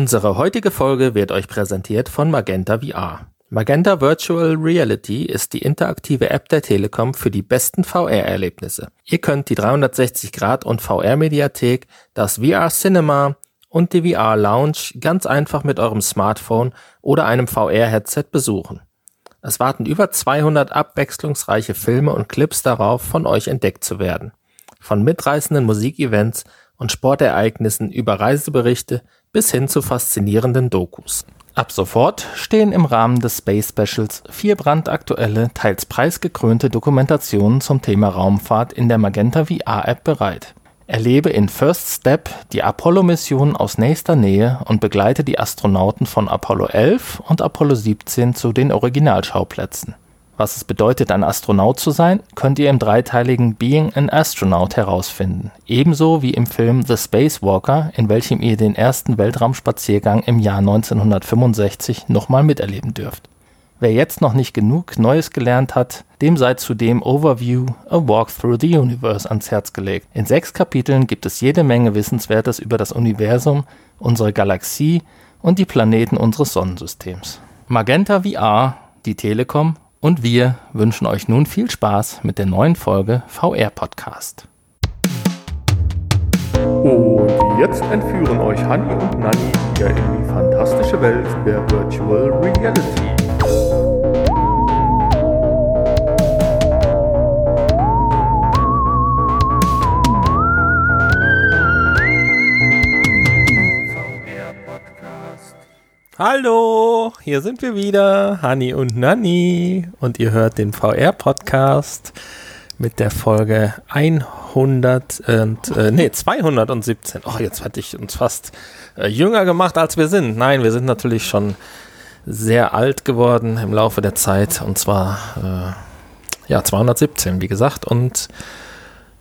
Unsere heutige Folge wird euch präsentiert von Magenta VR. Magenta Virtual Reality ist die interaktive App der Telekom für die besten VR-Erlebnisse. Ihr könnt die 360 Grad und VR-Mediathek, das VR Cinema und die VR Lounge ganz einfach mit eurem Smartphone oder einem VR-Headset besuchen. Es warten über 200 abwechslungsreiche Filme und Clips darauf, von euch entdeckt zu werden. Von mitreißenden Musikevents und Sportereignissen über Reiseberichte bis hin zu faszinierenden Dokus. Ab sofort stehen im Rahmen des Space Specials vier brandaktuelle, teils preisgekrönte Dokumentationen zum Thema Raumfahrt in der Magenta VR App bereit. Erlebe in First Step die Apollo-Mission aus nächster Nähe und begleite die Astronauten von Apollo 11 und Apollo 17 zu den Originalschauplätzen. Was es bedeutet, ein Astronaut zu sein, könnt ihr im dreiteiligen Being an Astronaut herausfinden. Ebenso wie im Film The Spacewalker, in welchem ihr den ersten Weltraumspaziergang im Jahr 1965 nochmal miterleben dürft. Wer jetzt noch nicht genug Neues gelernt hat, dem sei zudem Overview A Walk Through the Universe ans Herz gelegt. In sechs Kapiteln gibt es jede Menge Wissenswertes über das Universum, unsere Galaxie und die Planeten unseres Sonnensystems. Magenta VR, die Telekom und wir wünschen euch nun viel Spaß mit der neuen Folge VR Podcast. Und jetzt entführen euch Hanni und Nanni wieder in die fantastische Welt der Virtual Reality. Hallo, hier sind wir wieder, Hani und Nani. Und ihr hört den VR-Podcast mit der Folge 100 und, äh, nee, 217. Oh, jetzt hatte ich uns fast äh, jünger gemacht, als wir sind. Nein, wir sind natürlich schon sehr alt geworden im Laufe der Zeit. Und zwar, äh, ja, 217, wie gesagt. Und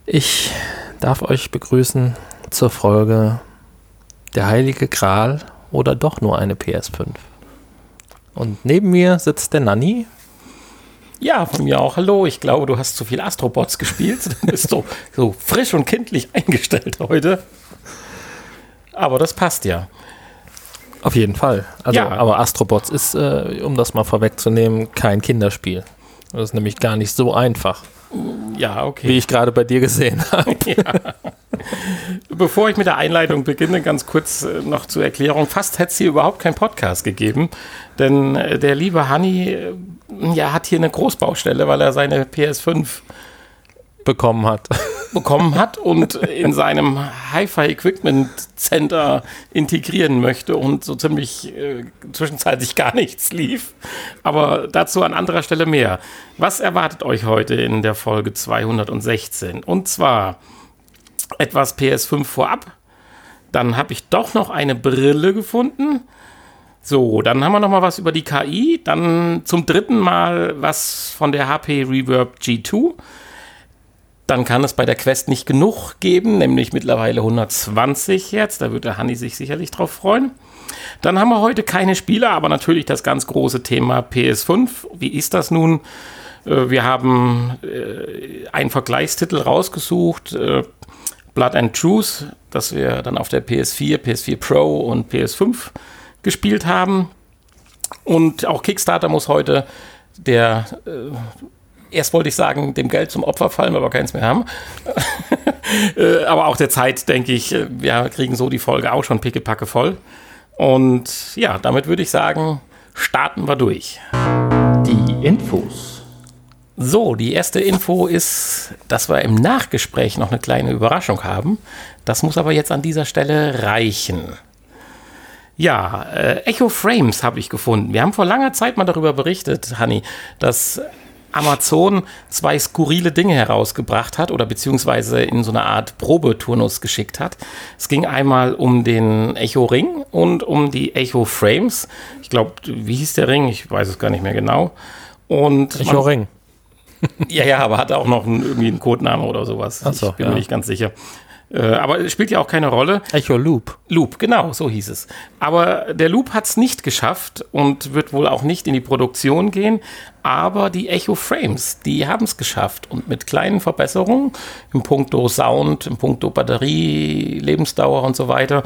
ich darf euch begrüßen zur Folge Der Heilige Gral oder doch nur eine PS5? Und neben mir sitzt der Nanni. Ja, von mir auch. Hallo, ich glaube, du hast zu viel Astrobots gespielt. Du bist so, so frisch und kindlich eingestellt heute. Aber das passt ja. Auf jeden Fall. Also, ja. aber Astrobots ist, äh, um das mal vorwegzunehmen, kein Kinderspiel. Das ist nämlich gar nicht so einfach. Ja, okay. Wie ich gerade bei dir gesehen habe. Ja. Bevor ich mit der Einleitung beginne, ganz kurz äh, noch zur Erklärung. Fast hätte es hier überhaupt keinen Podcast gegeben, denn äh, der liebe Hanni äh, ja, hat hier eine Großbaustelle, weil er seine PS5 bekommen hat. bekommen hat und in seinem Hi-Fi Equipment Center integrieren möchte und so ziemlich äh, zwischenzeitlich gar nichts lief. Aber dazu an anderer Stelle mehr. Was erwartet euch heute in der Folge 216? Und zwar etwas PS5 vorab. Dann habe ich doch noch eine Brille gefunden. So, dann haben wir noch mal was über die KI. Dann zum dritten Mal was von der HP Reverb G2 dann kann es bei der Quest nicht genug geben, nämlich mittlerweile 120 jetzt. Da wird der Hanni sich sicherlich drauf freuen. Dann haben wir heute keine Spiele, aber natürlich das ganz große Thema PS5. Wie ist das nun? Äh, wir haben äh, einen Vergleichstitel rausgesucht, äh, Blood and Truth, das wir dann auf der PS4, PS4 Pro und PS5 gespielt haben. Und auch Kickstarter muss heute der erst wollte ich sagen, dem Geld zum Opfer fallen, weil wir keins mehr haben. Äh, aber auch der Zeit, denke ich, äh, wir kriegen so die Folge auch schon pickepacke voll. Und ja, damit würde ich sagen, starten wir durch. Die Infos. So, die erste Info ist, dass wir im Nachgespräch noch eine kleine Überraschung haben. Das muss aber jetzt an dieser Stelle reichen. Ja, äh, Echo Frames habe ich gefunden. Wir haben vor langer Zeit mal darüber berichtet, Hanni, dass Amazon zwei skurrile Dinge herausgebracht hat oder beziehungsweise in so eine Art Probeturnus geschickt hat. Es ging einmal um den Echo Ring und um die Echo Frames. Ich glaube, wie hieß der Ring? Ich weiß es gar nicht mehr genau. Und Echo Ring. ja, ja, aber hatte auch noch einen, irgendwie einen Codenamen oder sowas. So, ich bin ja. mir nicht ganz sicher. Äh, aber es spielt ja auch keine Rolle. Echo Loop. Loop, genau, so hieß es. Aber der Loop hat es nicht geschafft und wird wohl auch nicht in die Produktion gehen. Aber die Echo Frames, die haben es geschafft. Und mit kleinen Verbesserungen im Punkto Sound, im Punkto Batterie, Lebensdauer und so weiter,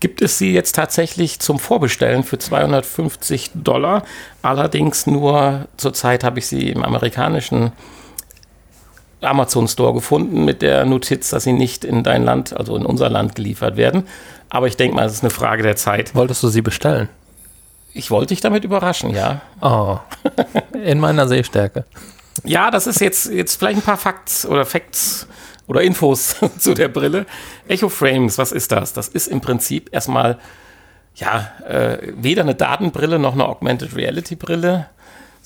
gibt es sie jetzt tatsächlich zum Vorbestellen für 250 Dollar. Allerdings nur zurzeit habe ich sie im amerikanischen Amazon Store gefunden mit der Notiz, dass sie nicht in dein Land, also in unser Land geliefert werden. Aber ich denke mal, es ist eine Frage der Zeit. Wolltest du sie bestellen? Ich wollte dich damit überraschen, ja. Oh, in meiner Sehstärke. Ja, das ist jetzt, jetzt vielleicht ein paar Facts oder Facts oder Infos zu der Brille. Echo Frames, was ist das? Das ist im Prinzip erstmal ja, äh, weder eine Datenbrille noch eine Augmented Reality Brille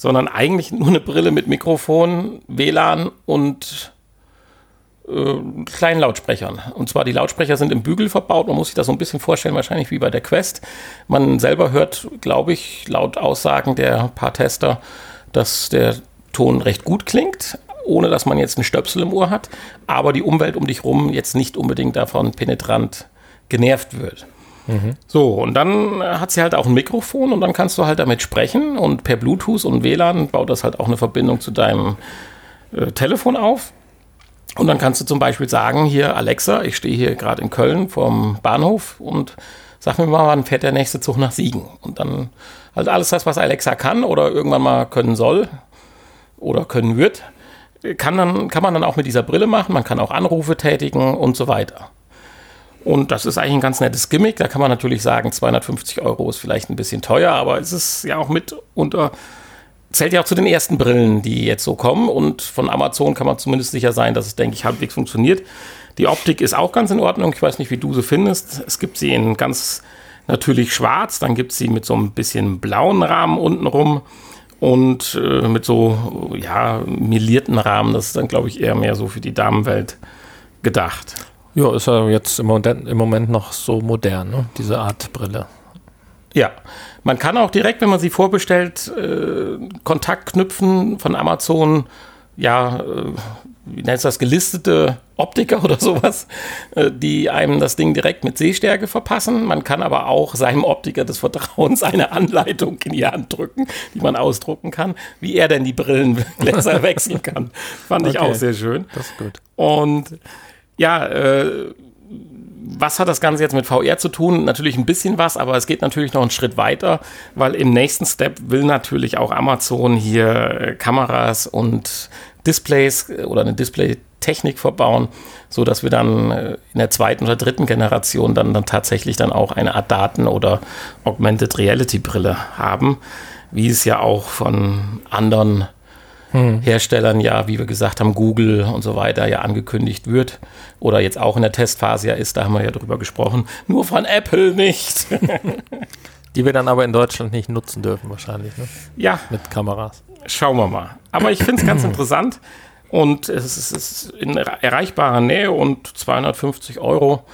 sondern eigentlich nur eine Brille mit Mikrofon, WLAN und äh, kleinen Lautsprechern. Und zwar die Lautsprecher sind im Bügel verbaut. Man muss sich das so ein bisschen vorstellen, wahrscheinlich wie bei der Quest. Man selber hört, glaube ich, laut Aussagen der paar Tester, dass der Ton recht gut klingt, ohne dass man jetzt einen Stöpsel im Ohr hat, aber die Umwelt um dich rum jetzt nicht unbedingt davon penetrant genervt wird. So, und dann hat sie halt auch ein Mikrofon und dann kannst du halt damit sprechen und per Bluetooth und WLAN baut das halt auch eine Verbindung zu deinem äh, Telefon auf. Und dann kannst du zum Beispiel sagen, hier Alexa, ich stehe hier gerade in Köln vorm Bahnhof und sag mir mal, wann fährt der nächste Zug nach Siegen? Und dann halt alles das, was Alexa kann oder irgendwann mal können soll oder können wird, kann, dann, kann man dann auch mit dieser Brille machen. Man kann auch Anrufe tätigen und so weiter. Und das ist eigentlich ein ganz nettes Gimmick. Da kann man natürlich sagen, 250 Euro ist vielleicht ein bisschen teuer, aber es ist ja auch mit unter, zählt ja auch zu den ersten Brillen, die jetzt so kommen. Und von Amazon kann man zumindest sicher sein, dass es, denke ich, halbwegs funktioniert. Die Optik ist auch ganz in Ordnung. Ich weiß nicht, wie du sie findest. Es gibt sie in ganz natürlich schwarz, dann gibt es sie mit so ein bisschen blauen Rahmen untenrum und äh, mit so, ja, milierten Rahmen. Das ist dann, glaube ich, eher mehr so für die Damenwelt gedacht. Ja, ist ja jetzt im Moment, im Moment noch so modern, ne? diese Art Brille. Ja, man kann auch direkt, wenn man sie vorbestellt, äh, Kontakt knüpfen von Amazon. Ja, äh, wie nennt es das, gelistete Optiker oder sowas, äh, die einem das Ding direkt mit Sehstärke verpassen. Man kann aber auch seinem Optiker des Vertrauens eine Anleitung in die Hand drücken, die man ausdrucken kann, wie er denn die Brillengläser wechseln kann. Fand okay. ich auch sehr schön. Das ist gut. Und ja, äh, was hat das Ganze jetzt mit VR zu tun? Natürlich ein bisschen was, aber es geht natürlich noch einen Schritt weiter, weil im nächsten Step will natürlich auch Amazon hier äh, Kameras und Displays äh, oder eine Display-Technik verbauen, so dass wir dann äh, in der zweiten oder dritten Generation dann, dann tatsächlich dann auch eine Art Daten- oder Augmented Reality-Brille haben, wie es ja auch von anderen hm. Herstellern ja, wie wir gesagt haben, Google und so weiter ja angekündigt wird oder jetzt auch in der Testphase ja ist, da haben wir ja drüber gesprochen, nur von Apple nicht. Die wir dann aber in Deutschland nicht nutzen dürfen wahrscheinlich, ne? Ja. Mit Kameras. Schauen wir mal. Aber ich finde es ganz interessant und es ist, es ist in erreichbarer Nähe und 250 Euro,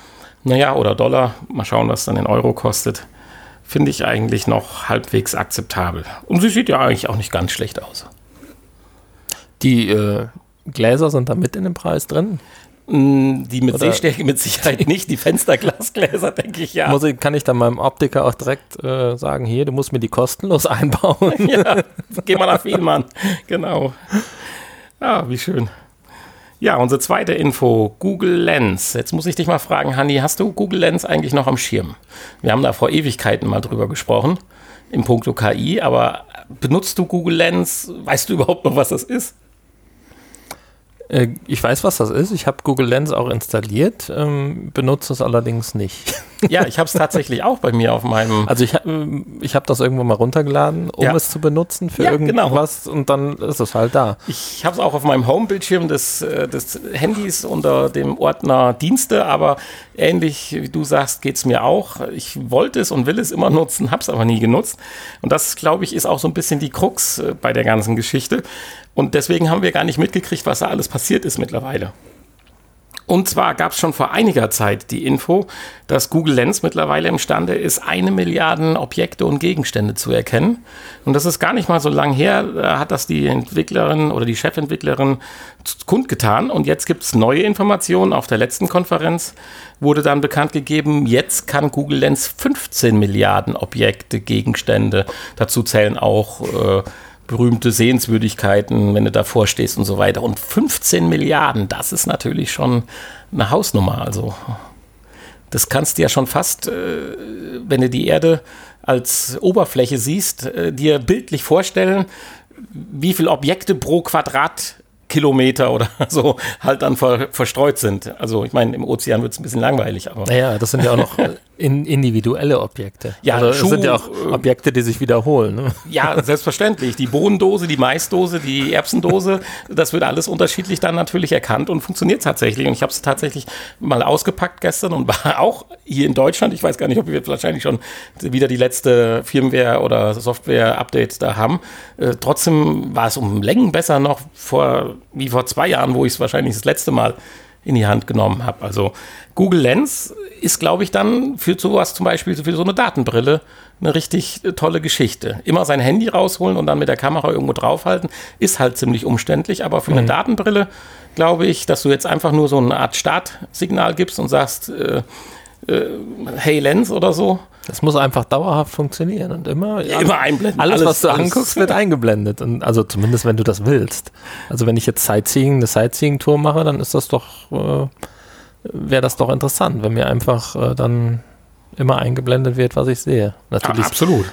naja, oder Dollar, mal schauen, was dann in Euro kostet, finde ich eigentlich noch halbwegs akzeptabel. Und sie sieht ja eigentlich auch nicht ganz schlecht aus. Die äh, Gläser sind da mit in dem Preis drin? Mm, die mit Oder? Sehstärke mit Sicherheit nicht, die Fensterglasgläser, denke ich ja. Muss ich, kann ich dann meinem Optiker auch direkt äh, sagen, hier, du musst mir die kostenlos einbauen. ja, geh mal nach Vielmann. Genau. Ja, wie schön. Ja, unsere zweite Info, Google Lens. Jetzt muss ich dich mal fragen, Hanni, hast du Google Lens eigentlich noch am Schirm? Wir haben da vor Ewigkeiten mal drüber gesprochen, im Punkto KI, aber benutzt du Google Lens? Weißt du überhaupt noch, was das ist? Äh, ich weiß, was das ist. Ich habe Google Lens auch installiert, ähm, benutze es allerdings nicht. Ja, ich habe es tatsächlich auch bei mir auf meinem. Also ich, ich habe das irgendwo mal runtergeladen, um ja. es zu benutzen für ja, irgendwas genau. und dann ist es halt da. Ich habe es auch auf meinem Homebildschirm des, äh, des Handys unter dem Ordner Dienste, aber ähnlich wie du sagst, geht es mir auch. Ich wollte es und will es immer nutzen, habe es aber nie genutzt. Und das, glaube ich, ist auch so ein bisschen die Krux äh, bei der ganzen Geschichte. Und deswegen haben wir gar nicht mitgekriegt, was da alles passiert ist mittlerweile. Und zwar gab es schon vor einiger Zeit die Info, dass Google Lens mittlerweile imstande ist, eine Milliarde Objekte und Gegenstände zu erkennen. Und das ist gar nicht mal so lang her, da hat das die Entwicklerin oder die Chefentwicklerin kundgetan. Und jetzt gibt es neue Informationen. Auf der letzten Konferenz wurde dann bekannt gegeben, jetzt kann Google Lens 15 Milliarden Objekte, Gegenstände, dazu zählen auch äh, berühmte Sehenswürdigkeiten, wenn du davor stehst und so weiter. Und 15 Milliarden, das ist natürlich schon eine Hausnummer. Also das kannst du ja schon fast, äh, wenn du die Erde als Oberfläche siehst, äh, dir bildlich vorstellen, wie viele Objekte pro Quadrat Kilometer oder so halt dann ver, verstreut sind. Also ich meine, im Ozean wird es ein bisschen langweilig, aber. Naja, das sind ja auch noch in, individuelle Objekte. Ja, also, Schuh, das sind ja auch Objekte, die sich wiederholen. Ne? Ja, selbstverständlich. Die Bohnendose, die Maisdose, die Erbsendose, das wird alles unterschiedlich dann natürlich erkannt und funktioniert tatsächlich. Und ich habe es tatsächlich mal ausgepackt gestern und war auch hier in Deutschland. Ich weiß gar nicht, ob wir wahrscheinlich schon wieder die letzte Firmware oder Software-Update da haben. Äh, trotzdem war es um Längen besser noch vor wie vor zwei Jahren, wo ich es wahrscheinlich das letzte Mal in die Hand genommen habe. Also Google Lens ist, glaube ich, dann für sowas zum Beispiel, für so eine Datenbrille, eine richtig tolle Geschichte. Immer sein Handy rausholen und dann mit der Kamera irgendwo draufhalten, ist halt ziemlich umständlich, aber für mhm. eine Datenbrille glaube ich, dass du jetzt einfach nur so eine Art Startsignal gibst und sagst, äh, äh, Hey Lens oder so. Das muss einfach dauerhaft funktionieren und immer, ja, immer einblenden. Alles, alles was du alles. anguckst, wird eingeblendet. Und also zumindest, wenn du das willst. Also wenn ich jetzt Sightseeing, eine Sightseeing-Tour mache, dann ist das doch, äh, wäre das doch interessant, wenn mir einfach äh, dann immer eingeblendet wird, was ich sehe. Natürlich. Ja, absolut.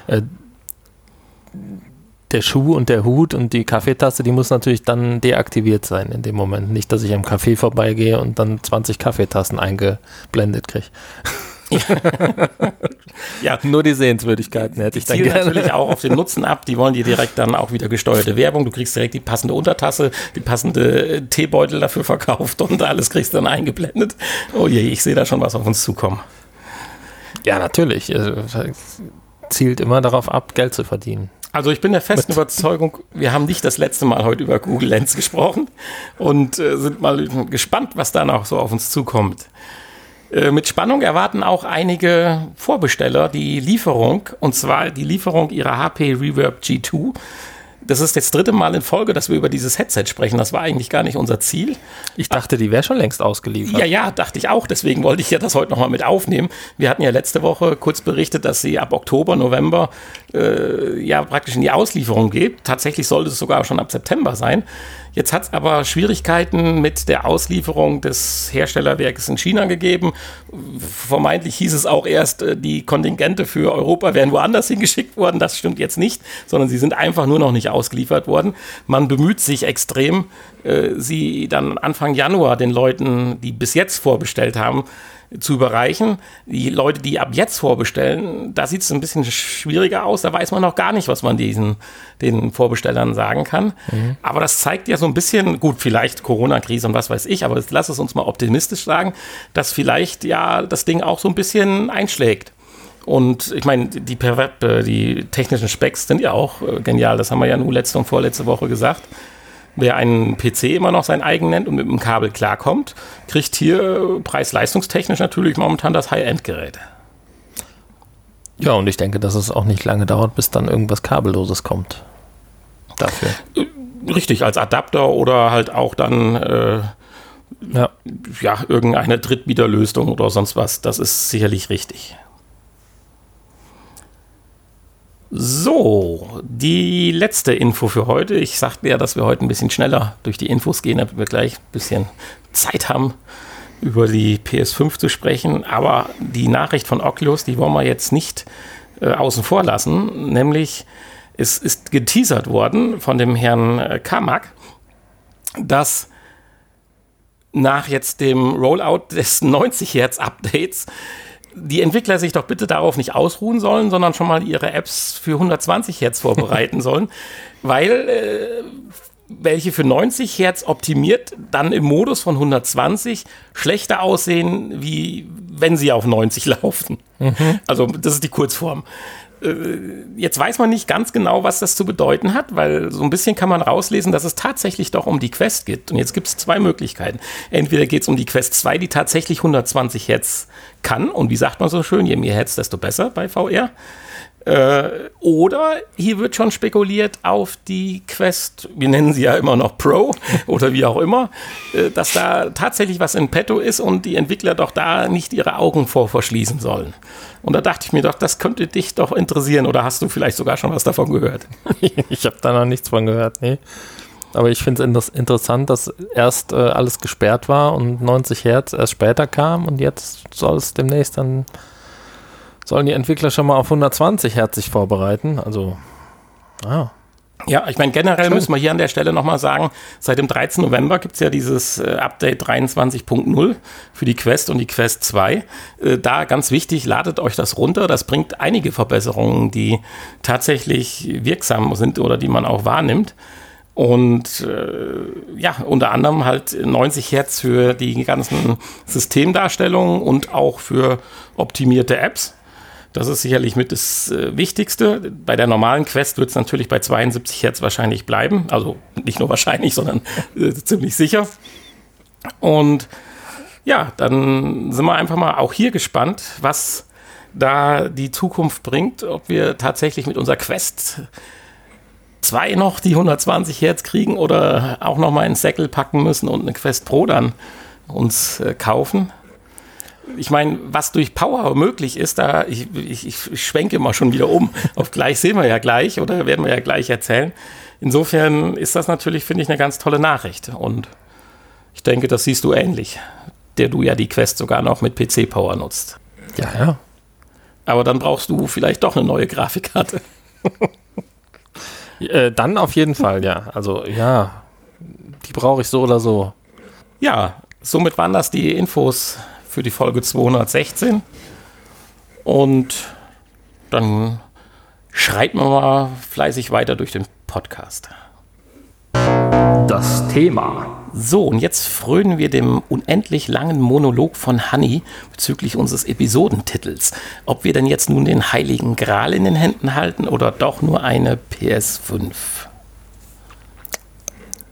Der Schuh und der Hut und die Kaffeetasse, die muss natürlich dann deaktiviert sein in dem Moment. Nicht, dass ich am Café vorbeigehe und dann 20 Kaffeetassen eingeblendet kriege. ja, nur die Sehenswürdigkeiten hätte ich dann gerne. natürlich auch auf den Nutzen ab. Die wollen dir direkt dann auch wieder gesteuerte Werbung. Du kriegst direkt die passende Untertasse, die passende äh, Teebeutel dafür verkauft und alles kriegst du dann eingeblendet. Oh je, ich sehe da schon was auf uns zukommen. Ja, natürlich. Es zielt immer darauf ab, Geld zu verdienen. Also ich bin der festen Mit Überzeugung, wir haben nicht das letzte Mal heute über Google Lens gesprochen und äh, sind mal gespannt, was da noch so auf uns zukommt. Äh, mit Spannung erwarten auch einige Vorbesteller die Lieferung, und zwar die Lieferung ihrer HP Reverb G2 das ist das dritte Mal in Folge, dass wir über dieses Headset sprechen. Das war eigentlich gar nicht unser Ziel. Ich dachte, die wäre schon längst ausgeliefert. Ja, ja, dachte ich auch. Deswegen wollte ich ja das heute nochmal mit aufnehmen. Wir hatten ja letzte Woche kurz berichtet, dass sie ab Oktober, November äh, ja praktisch in die Auslieferung geht. Tatsächlich sollte es sogar schon ab September sein. Jetzt hat es aber Schwierigkeiten mit der Auslieferung des Herstellerwerkes in China gegeben. Vermeintlich hieß es auch erst, äh, die Kontingente für Europa wären woanders hingeschickt worden. Das stimmt jetzt nicht, sondern sie sind einfach nur noch nicht ausgeliefert worden. Man bemüht sich extrem, äh, sie dann Anfang Januar den Leuten, die bis jetzt vorbestellt haben, zu überreichen. Die Leute, die ab jetzt vorbestellen, da sieht es ein bisschen schwieriger aus. Da weiß man noch gar nicht, was man diesen den Vorbestellern sagen kann. Mhm. Aber das zeigt ja so ein bisschen, gut, vielleicht Corona-Krise und was weiß ich, aber lass es uns mal optimistisch sagen, dass vielleicht ja das Ding auch so ein bisschen einschlägt. Und ich meine, die, die technischen Specks sind ja auch äh, genial. Das haben wir ja nur letzte und vorletzte Woche gesagt. Wer einen PC immer noch sein eigen nennt und mit dem Kabel klarkommt, kriegt hier preis-leistungstechnisch natürlich momentan das High-End-Gerät. Ja, und ich denke, dass es auch nicht lange dauert, bis dann irgendwas Kabelloses kommt. Dafür. Äh, richtig, als Adapter oder halt auch dann äh, ja. ja, irgendeine Drittbieterlösung oder sonst was. Das ist sicherlich richtig. So, die letzte Info für heute. Ich sagte ja, dass wir heute ein bisschen schneller durch die Infos gehen, damit wir gleich ein bisschen Zeit haben, über die PS5 zu sprechen. Aber die Nachricht von Oculus, die wollen wir jetzt nicht äh, außen vor lassen. Nämlich, es ist geteasert worden von dem Herrn äh, Kamak, dass nach jetzt dem Rollout des 90 Hertz Updates die Entwickler sich doch bitte darauf nicht ausruhen sollen, sondern schon mal ihre Apps für 120 Hertz vorbereiten sollen, weil äh, welche für 90 Hertz optimiert dann im Modus von 120 schlechter aussehen, wie wenn sie auf 90 laufen. Mhm. Also das ist die Kurzform. Jetzt weiß man nicht ganz genau, was das zu bedeuten hat, weil so ein bisschen kann man rauslesen, dass es tatsächlich doch um die Quest geht. Und jetzt gibt es zwei Möglichkeiten. Entweder geht es um die Quest 2, die tatsächlich 120 Hertz kann. Und wie sagt man so schön, je mehr Hertz, desto besser bei VR. Äh, oder hier wird schon spekuliert auf die Quest, wir nennen sie ja immer noch Pro oder wie auch immer, äh, dass da tatsächlich was in petto ist und die Entwickler doch da nicht ihre Augen vor verschließen sollen. Und da dachte ich mir doch, das könnte dich doch interessieren oder hast du vielleicht sogar schon was davon gehört? ich habe da noch nichts von gehört, nee. Aber ich finde es interessant, dass erst äh, alles gesperrt war und 90 Hertz erst später kam und jetzt soll es demnächst dann sollen die Entwickler schon mal auf 120 Hertz sich vorbereiten. Also, ah. Ja, ich meine, generell Schön. müssen wir hier an der Stelle nochmal sagen, seit dem 13. November gibt es ja dieses äh, Update 23.0 für die Quest und die Quest 2. Äh, da ganz wichtig, ladet euch das runter. Das bringt einige Verbesserungen, die tatsächlich wirksam sind oder die man auch wahrnimmt. Und äh, ja, unter anderem halt 90 Hertz für die ganzen Systemdarstellungen und auch für optimierte Apps. Das ist sicherlich mit das äh, Wichtigste. Bei der normalen Quest wird es natürlich bei 72 Hertz wahrscheinlich bleiben. Also nicht nur wahrscheinlich, sondern äh, ziemlich sicher. Und ja, dann sind wir einfach mal auch hier gespannt, was da die Zukunft bringt, ob wir tatsächlich mit unserer Quest 2 noch die 120 Hertz kriegen oder auch noch mal einen Säckel packen müssen und eine Quest Pro dann uns äh, kaufen ich meine, was durch Power möglich ist, da ich, ich, ich schwenke mal schon wieder um. Auf gleich sehen wir ja gleich oder werden wir ja gleich erzählen. Insofern ist das natürlich, finde ich, eine ganz tolle Nachricht. Und ich denke, das siehst du ähnlich, der du ja die Quest sogar noch mit PC-Power nutzt. Ja, ja. Aber dann brauchst du vielleicht doch eine neue Grafikkarte. äh, dann auf jeden Fall, ja. Also ja, die brauche ich so oder so. Ja, somit waren das die Infos für die Folge 216. Und dann schreiten wir mal fleißig weiter durch den Podcast. Das Thema. So, und jetzt frönen wir dem unendlich langen Monolog von Hanni bezüglich unseres Episodentitels. Ob wir denn jetzt nun den heiligen Gral in den Händen halten oder doch nur eine PS5?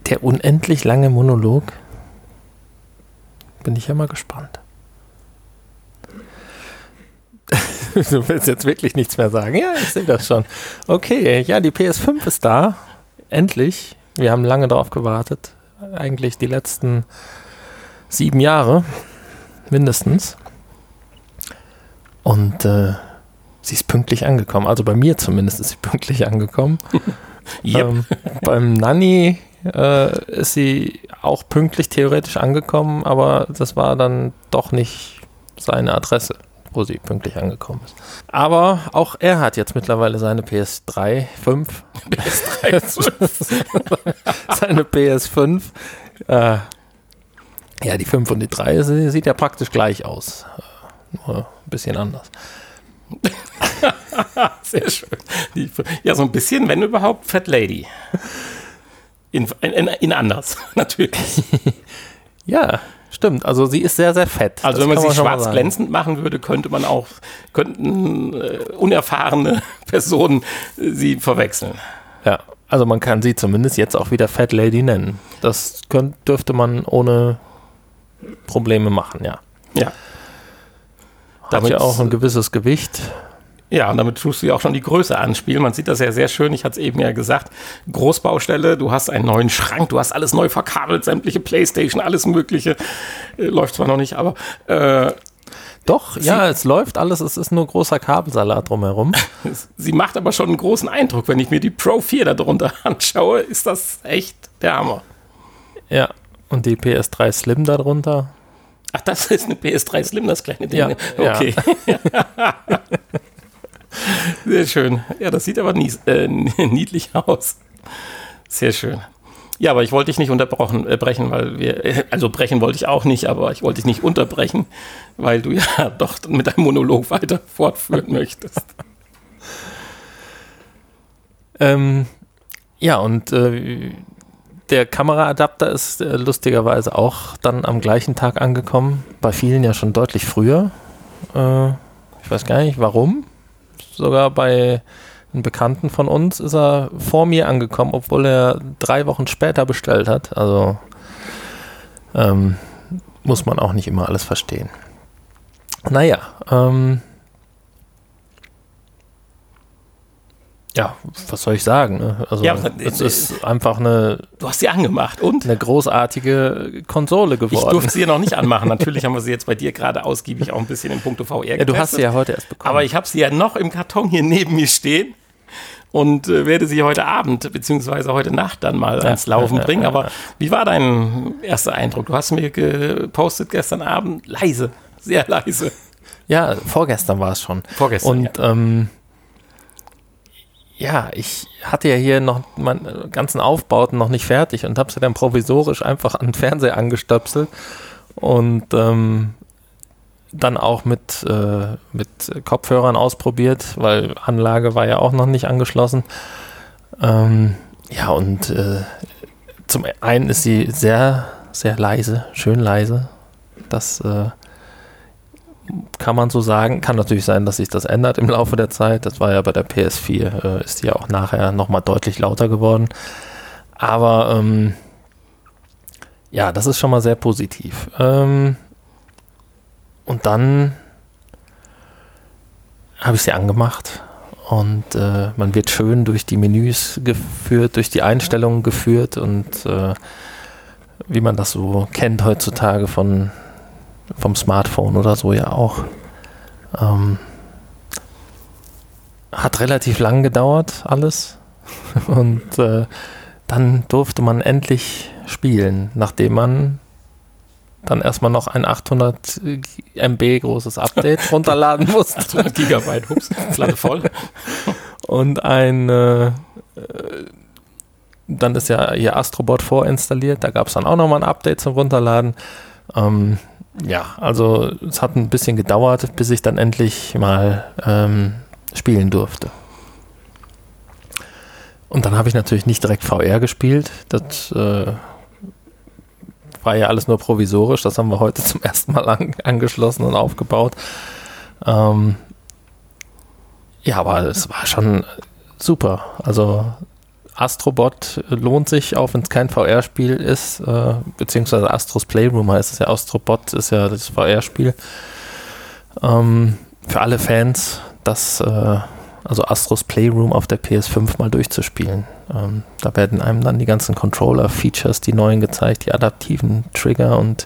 Der unendlich lange Monolog? Bin ich ja mal gespannt. du willst jetzt wirklich nichts mehr sagen. Ja, ich sehe das schon. Okay, ja, die PS5 ist da. Endlich. Wir haben lange darauf gewartet. Eigentlich die letzten sieben Jahre. Mindestens. Und äh, sie ist pünktlich angekommen. Also bei mir zumindest ist sie pünktlich angekommen. yep. ähm, beim Nanny äh, ist sie auch pünktlich theoretisch angekommen, aber das war dann doch nicht seine Adresse wo sie pünktlich angekommen ist. Aber auch er hat jetzt mittlerweile seine PS3 5. PS3 5. seine PS5. Äh, ja, die 5 und die 3 sie, sieht ja praktisch gleich aus. Äh, nur ein bisschen anders. Sehr schön. Die, ja, so ein bisschen, wenn überhaupt, Fat Lady. In, in, in anders, natürlich. ja, Stimmt, also sie ist sehr, sehr fett. Also das wenn man sie schwarz glänzend machen würde, könnte man auch, könnten äh, unerfahrene Personen äh, sie verwechseln. Ja, also man kann sie zumindest jetzt auch wieder Fat Lady nennen. Das könnt, dürfte man ohne Probleme machen, ja. Ja. Hat Damit ja auch ein gewisses Gewicht. Ja, und damit tust du ja auch schon die Größe anspielen. Man sieht das ja sehr schön. Ich hatte es eben ja gesagt. Großbaustelle, du hast einen neuen Schrank, du hast alles neu verkabelt, sämtliche Playstation, alles Mögliche. Äh, läuft zwar noch nicht, aber. Äh, doch, sie, ja, es läuft alles, es ist nur großer Kabelsalat drumherum. sie macht aber schon einen großen Eindruck. Wenn ich mir die Pro 4 darunter anschaue, ist das echt der Hammer. Ja, und die PS3 Slim darunter. Ach, das ist eine PS3 Slim, das kleine Ding. Ja, okay. Ja. Sehr schön. Ja, das sieht aber nie, äh, niedlich aus. Sehr schön. Ja, aber ich wollte dich nicht unterbrechen, äh, brechen, weil wir, äh, also brechen wollte ich auch nicht, aber ich wollte dich nicht unterbrechen, weil du ja doch mit deinem Monolog weiter fortführen möchtest. Ähm, ja, und äh, der Kameraadapter ist äh, lustigerweise auch dann am gleichen Tag angekommen. Bei vielen ja schon deutlich früher. Äh, ich weiß gar nicht warum sogar bei einem Bekannten von uns ist er vor mir angekommen, obwohl er drei Wochen später bestellt hat. Also ähm, muss man auch nicht immer alles verstehen. Naja, ähm, ja, was soll ich sagen? Ne? Also Ja, es äh, ist einfach eine, Du hast sie angemacht und? eine großartige Konsole Ich geworden. durfte sie ja noch nicht anmachen. Natürlich haben wir sie jetzt bei dir gerade ausgiebig auch ein bisschen in puncto VR ja, du hast sie ja heute erst bekommen. Aber ich habe sie ja noch im Karton hier neben mir stehen und äh, werde sie heute Abend beziehungsweise heute Nacht dann mal ans Laufen ja, bringen. ja, Aber wie war dein erster Eindruck? Du hast mir gepostet gestern Abend leise, sehr leise. Ja, vorgestern war es schon. Vorgestern, Und ähm, ja, ich hatte ja hier noch meine ganzen Aufbauten noch nicht fertig und habe sie dann provisorisch einfach an den Fernseher angestöpselt und ähm, dann auch mit, äh, mit Kopfhörern ausprobiert, weil Anlage war ja auch noch nicht angeschlossen. Ähm, ja, und äh, zum einen ist sie sehr, sehr leise, schön leise. Das äh, kann man so sagen. Kann natürlich sein, dass sich das ändert im Laufe der Zeit. Das war ja bei der PS4, äh, ist die ja auch nachher nochmal deutlich lauter geworden. Aber ähm, ja, das ist schon mal sehr positiv. Ähm, und dann habe ich sie angemacht und äh, man wird schön durch die Menüs geführt, durch die Einstellungen geführt und äh, wie man das so kennt heutzutage von vom Smartphone oder so ja auch. Ähm, hat relativ lang gedauert alles und äh, dann durfte man endlich spielen, nachdem man dann erstmal noch ein 800 MB großes Update runterladen musste 800 Gigabyte, hups, Platte voll. und ein äh, äh, dann ist ja ihr Astrobot vorinstalliert, da gab es dann auch nochmal ein Update zum Runterladen. Ähm, ja, also es hat ein bisschen gedauert, bis ich dann endlich mal ähm, spielen durfte. Und dann habe ich natürlich nicht direkt VR gespielt. Das äh, war ja alles nur provisorisch. Das haben wir heute zum ersten Mal an, angeschlossen und aufgebaut. Ähm, ja, aber es war schon super. Also Astrobot lohnt sich, auch wenn es kein VR-Spiel ist, äh, beziehungsweise Astros Playroom heißt es ja. Astrobot ist ja das VR-Spiel. Ähm, für alle Fans, das, äh, also Astros Playroom auf der PS5 mal durchzuspielen. Ähm, da werden einem dann die ganzen Controller-Features, die neuen gezeigt, die adaptiven Trigger und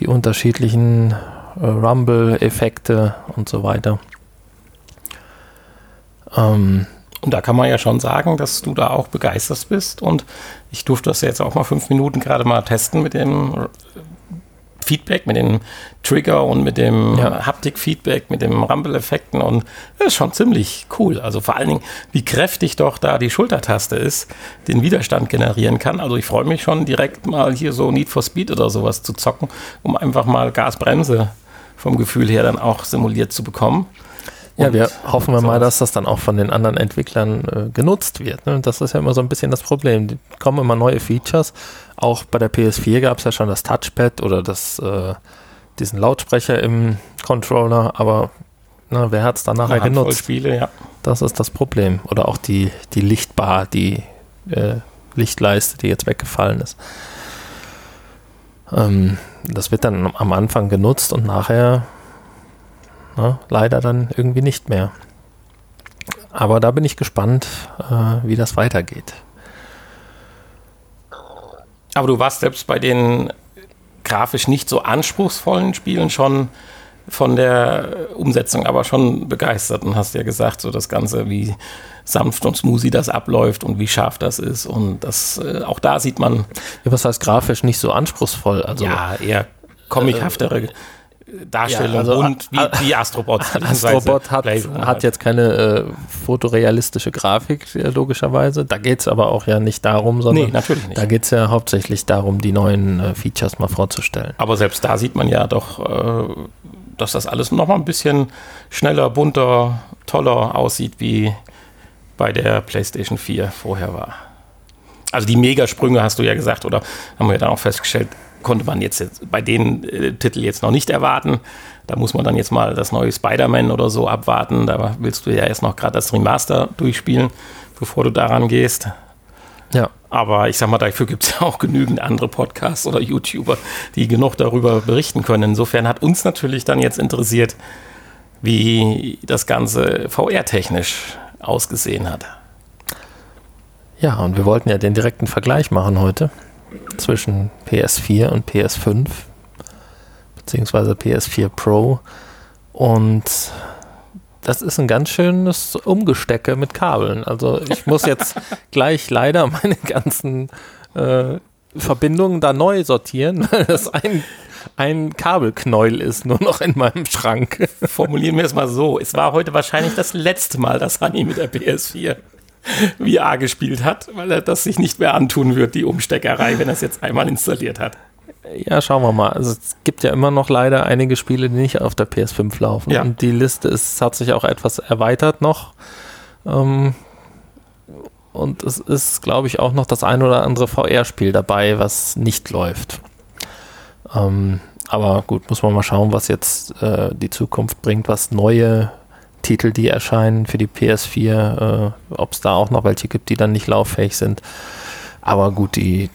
die unterschiedlichen äh, Rumble-Effekte und so weiter. Ähm, Und da kann man ja schon sagen, dass du da auch begeistert bist. Und ich durfte das jetzt auch mal fünf Minuten gerade mal testen mit dem Feedback, mit dem Trigger und mit dem Ja. Haptik-Feedback, mit dem Rumble-Effekten. Und das ist schon ziemlich cool. Also vor allen Dingen, wie kräftig doch da die Schultertaste ist, den Widerstand generieren kann. Also ich freue mich schon direkt mal hier so Need for Speed oder sowas zu zocken, um einfach mal Gasbremse vom Gefühl her dann auch simuliert zu bekommen. Ja, wir hoffen wir mal, dass das dann auch von den anderen Entwicklern äh, genutzt wird. Ne? Das ist ja immer so ein bisschen das Problem. Die kommen immer neue Features. Auch bei der PS4 gab es ja schon das Touchpad oder das, äh, diesen Lautsprecher im Controller, aber na, wer hat es dann nachher genutzt? Spiele, ja. Das ist das Problem. Oder auch die, die Lichtbar, die äh, Lichtleiste, die jetzt weggefallen ist. Ähm, das wird dann am Anfang genutzt und nachher na, leider dann irgendwie nicht mehr. Aber da bin ich gespannt, äh, wie das weitergeht. Aber du warst selbst bei den grafisch nicht so anspruchsvollen Spielen schon von der Umsetzung aber schon begeistert und hast ja gesagt, so das Ganze, wie sanft und smoothie das abläuft und wie scharf das ist. Und das äh, auch da sieht man Ja, was heißt grafisch nicht so anspruchsvoll? Also ja eher comichaftere Darstellung ja, also und wie, A- wie Astrobot. Astrobot hat, hat halt. jetzt keine äh, fotorealistische Grafik, äh, logischerweise. Da geht es aber auch ja nicht darum, sondern Nee, natürlich nicht. da geht es ja hauptsächlich darum, die neuen äh, Features mal vorzustellen. Aber selbst da sieht man ja doch, äh, dass das alles noch mal ein bisschen schneller, bunter, toller aussieht, wie bei der PlayStation 4 vorher war. Also die Megasprünge hast du ja gesagt, oder haben wir dann auch festgestellt, konnte man jetzt, jetzt bei den äh, Titeln jetzt noch nicht erwarten. Da muss man dann jetzt mal das neue Spider-Man oder so abwarten. Da willst du ja erst noch gerade das Remaster durchspielen, bevor du daran gehst. Ja. Aber ich sag mal, dafür gibt es ja auch genügend andere Podcasts oder YouTuber, die genug darüber berichten können. Insofern hat uns natürlich dann jetzt interessiert, wie das Ganze VR-technisch ausgesehen hat. Ja, und wir wollten ja den direkten Vergleich machen heute zwischen PS4 und PS5, beziehungsweise PS4 Pro. Und das ist ein ganz schönes Umgestecke mit Kabeln. Also ich muss jetzt gleich leider meine ganzen äh, Verbindungen da neu sortieren, weil das ein, ein Kabelknäuel ist, nur noch in meinem Schrank. Formulieren wir es mal so. Es war heute wahrscheinlich das letzte Mal, dass Hani mit der PS4 VR gespielt hat, weil er das sich nicht mehr antun wird, die Umsteckerei, wenn er es jetzt einmal installiert hat. Ja, schauen wir mal. Also es gibt ja immer noch leider einige Spiele, die nicht auf der PS5 laufen. Ja. Und die Liste ist, hat sich auch etwas erweitert noch. Ähm, und es ist, glaube ich, auch noch das ein oder andere VR-Spiel dabei, was nicht läuft. Ähm, aber gut, muss man mal schauen, was jetzt äh, die Zukunft bringt, was neue Titel, die erscheinen für die PS4, äh, ob es da auch noch welche gibt, die dann nicht lauffähig sind. Aber gut, die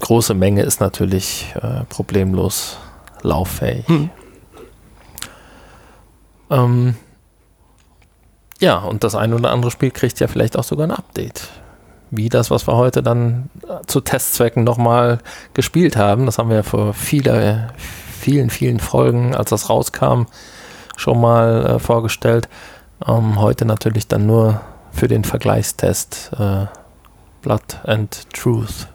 große Menge ist natürlich äh, problemlos lauffähig. Hm. Ähm, ja, und das ein oder andere Spiel kriegt ja vielleicht auch sogar ein Update. Wie das, was wir heute dann äh, zu Testzwecken nochmal gespielt haben. Das haben wir ja vor viele, vielen, vielen Folgen, als das rauskam, schon mal äh, vorgestellt. Ähm, heute natürlich dann nur für den Vergleichstest äh, Blood and Truth.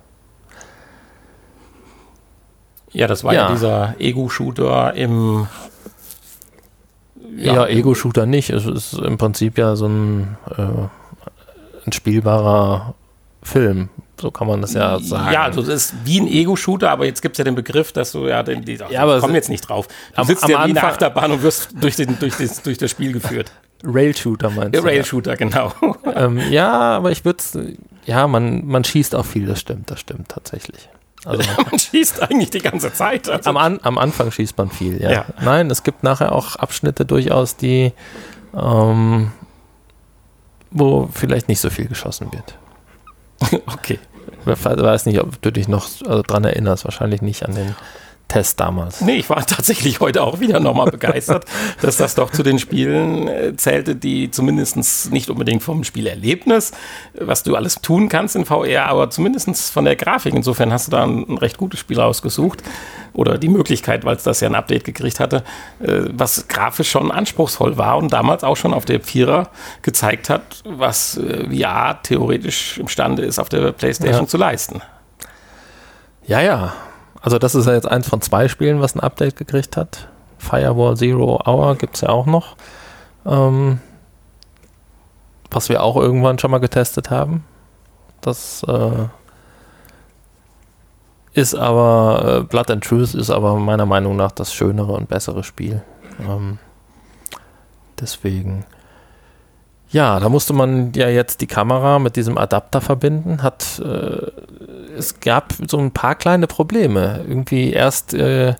Ja, das war ja, Ja. dieser Ego-Shooter im Ja, Ego-Shooter nicht. Es ist im Prinzip ja so ein, äh, ein spielbarer Film. So kann man das ja sagen. Ja, also das ist wie ein Ego-Shooter, aber jetzt gibt es ja den Begriff, dass du ja den, die, Ja, aber komm jetzt nicht drauf. Du Am- sitzt am ja wie in der Anfang- Achterbahn und wirst durch, den, durch, das, durch das Spiel geführt. Rail-Shooter meinst du? Rail-Shooter, genau. ähm, ja, aber ich würde ja, man, man schießt auch viel, das stimmt, das stimmt tatsächlich. Also Man schießt eigentlich die ganze Zeit. Also, am, An, am Anfang schießt man viel, ja. Ja. Nein, es gibt nachher auch Abschnitte durchaus, die ähm, wo vielleicht nicht so viel geschossen wird. okay. Ich weiß nicht, ob du dich noch also dran erinnerst, wahrscheinlich nicht an den Test damals. Nee, ich war tatsächlich heute auch wieder nochmal begeistert, dass das doch zu den Spielen äh, zählte, die zumindest nicht unbedingt vom Spielerlebnis, äh, was du alles tun kannst in VR, aber zumindest von der Grafik. Insofern hast du da ein, ein recht gutes Spiel rausgesucht. Oder die Möglichkeit, weil es das ja ein Update gekriegt hatte, äh, was grafisch schon anspruchsvoll war und damals auch schon auf der Vierer gezeigt hat, was äh, VR theoretisch imstande ist, auf der Playstation Ja. zu leisten. Ja, ja. Also das ist ja jetzt eins von zwei Spielen, was ein Update gekriegt hat. Firewall Zero Hour gibt es ja auch noch. Ähm, was wir auch irgendwann schon mal getestet haben. Das äh, ist aber, äh, Blood and Truth ist aber meiner Meinung nach das schönere und bessere Spiel. Ähm, deswegen. Ja, da musste man ja jetzt die Kamera mit diesem Adapter verbinden. Hat äh, es gab so ein paar kleine Probleme. Irgendwie erst äh,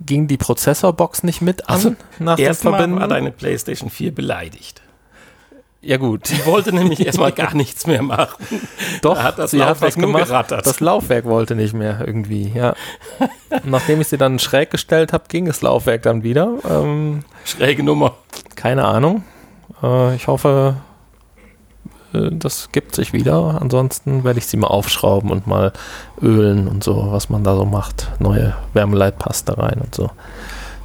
ging die Prozessorbox nicht mit an Also, nach dem Erstmal Verbinden. war deine PlayStation 4 beleidigt. ja gut, Die wollte nämlich erstmal gar nichts mehr machen. doch, Da hat das sie hat Laufwerk was nur gemacht. gerattert. Das Laufwerk wollte nicht mehr irgendwie, ja. Nachdem ich sie dann schräg gestellt habe, ging das Laufwerk dann wieder. Ähm, Schräge Nummer. keine Ahnung. Äh, ich hoffe, äh, das gibt sich wieder. Ansonsten werde ich sie mal aufschrauben und mal ölen und so, was man da so macht. Neue Wärmeleitpaste rein und so.